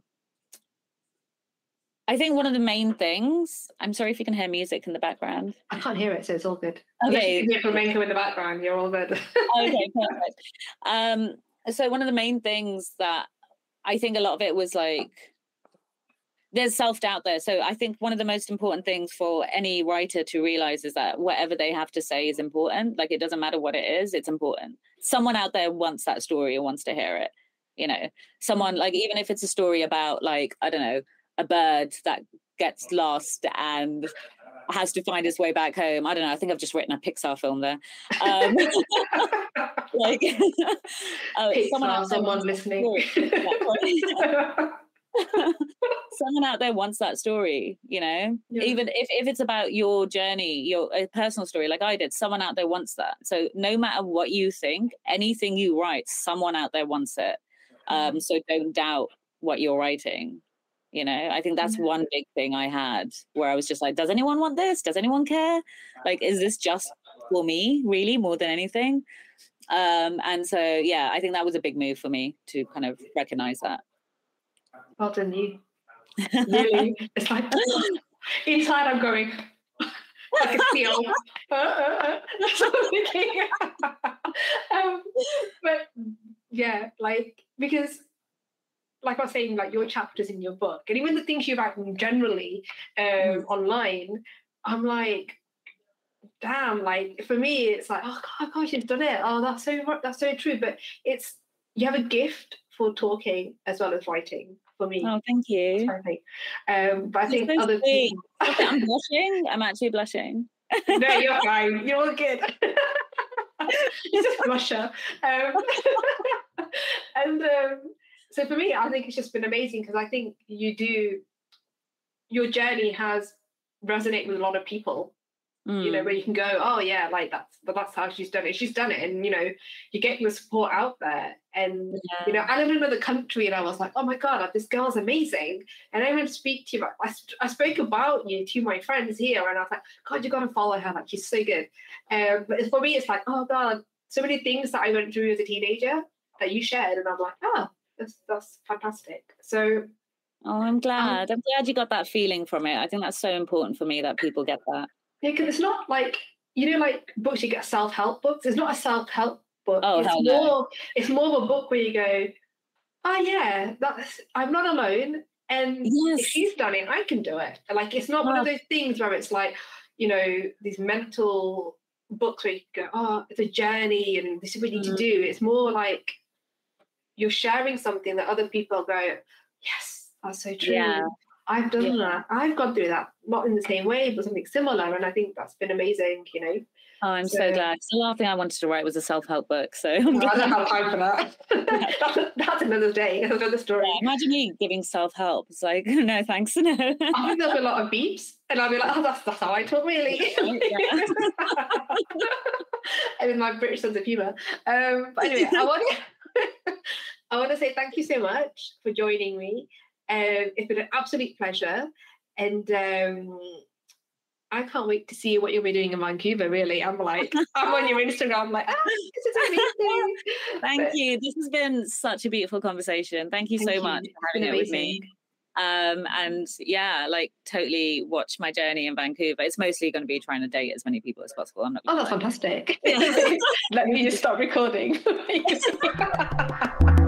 i think one of the main things i'm sorry if you can hear music in the background I can't hear it, so it's all good. Okay you can hear flamenco in the background, you're all good. [laughs] okay, perfect. Um, so one of the main things that I think a lot of it was like there's self doubt there. So I think one of the most important things for any writer to realize is that whatever they have to say is important. Like it doesn't matter what it is, it's important. Someone out there wants that story or wants to hear it. You know, someone like even if it's a story about like I don't know a bird that gets lost and has to find its way back home. I don't know. I think I've just written a Pixar film there. Um, [laughs] like [laughs] uh, someone out there someone listening. [laughs] someone out there wants that story you know Yeah. even if, if it's about your journey your a personal story like i did someone out there wants that so no matter what you think anything you write someone out there wants it Um, so don't doubt what you're writing. You know, I think that's one big thing I had where I was just like, does anyone want this? Does anyone care? Like, is this just for me, really, more than anything? Um, and so, yeah, I think that was a big move for me to kind of recognize that. Well done, you. [laughs] Really, it's like [laughs] inside I'm going. like a seal. Uh, uh, uh. That's what I'm thinking. [laughs] um, but yeah, like because like I was saying, like your chapters in your book, and even the things you write generally um, mm. online, I'm like, damn, like for me, it's like, oh God, gosh, you've done it. Oh, that's so that's so true. But it's you have a gift for talking as well as writing for me. Oh, thank you. Um, but I think so other people. [laughs] I'm blushing. I'm actually blushing. no, you're [laughs] fine. You're good. You're [laughs] just blusher. Um, and um, so for me, I think it's just been amazing because I think you do your journey has resonated with a lot of people. Mm. You know, mm. where you can go, oh yeah, like that's but that's how she's done it. She's done it, and you know, you get your support out there. And yeah. you know, I lived in another country, and I was like, oh my god, like, this girl's amazing. And I even speak to you. I, I spoke about you to my friends here, and I was like, God, you got to follow her. Like she's so good. Um, but for me, it's like, oh god, so many things that I went through as a teenager that you shared, and I'm like, oh, that's that's fantastic. So Oh, I'm glad. Um, I'm glad you got that feeling from it. I think that's so important for me that people get that. Yeah, because it's not like you know, like books you get self help books. It's not a self help book. Oh, it's hell more. No. It's more of a book where you go, oh yeah, that's I'm not alone. And yes. if she's done it, I can do it. Like it's not oh. one of those things where it's like, you know, these mental books where you go, oh, it's a journey and this is what you need mm. to do. It's more like you're sharing something that other people go, yes, that's so true. Yeah. I've done yeah. that. I've gone through that, not in the same way, but something similar. And I think that's been amazing, you know. Oh, I'm so, so glad. The last thing I wanted to write was a self-help book. So I'm glad. I don't have time for that. that's, [laughs] [laughs] that's, another day. That's another story. Yeah, imagine me giving self-help. It's like, [laughs] no, thanks. No. I think there'll be a lot of beeps. And I'll be like, oh, that's, that's how I talk, really. and with my British sense of humour. Um, but anyway, I want, I want to say thank you so much for joining me. Um, it's been an absolute pleasure. And um, I can't wait to see what you'll be doing in Vancouver, really. I'm like, I'm on your Instagram, like, ah, this is amazing. [laughs] Thank but, you. This has been such a beautiful conversation. Thank you so you. much for having it with me. Um, and yeah, like totally watch my journey in Vancouver. It's mostly going to be trying to date as many people as possible. I'm not. Oh, that's fantastic. [laughs] Let me just stop recording. [laughs] [laughs]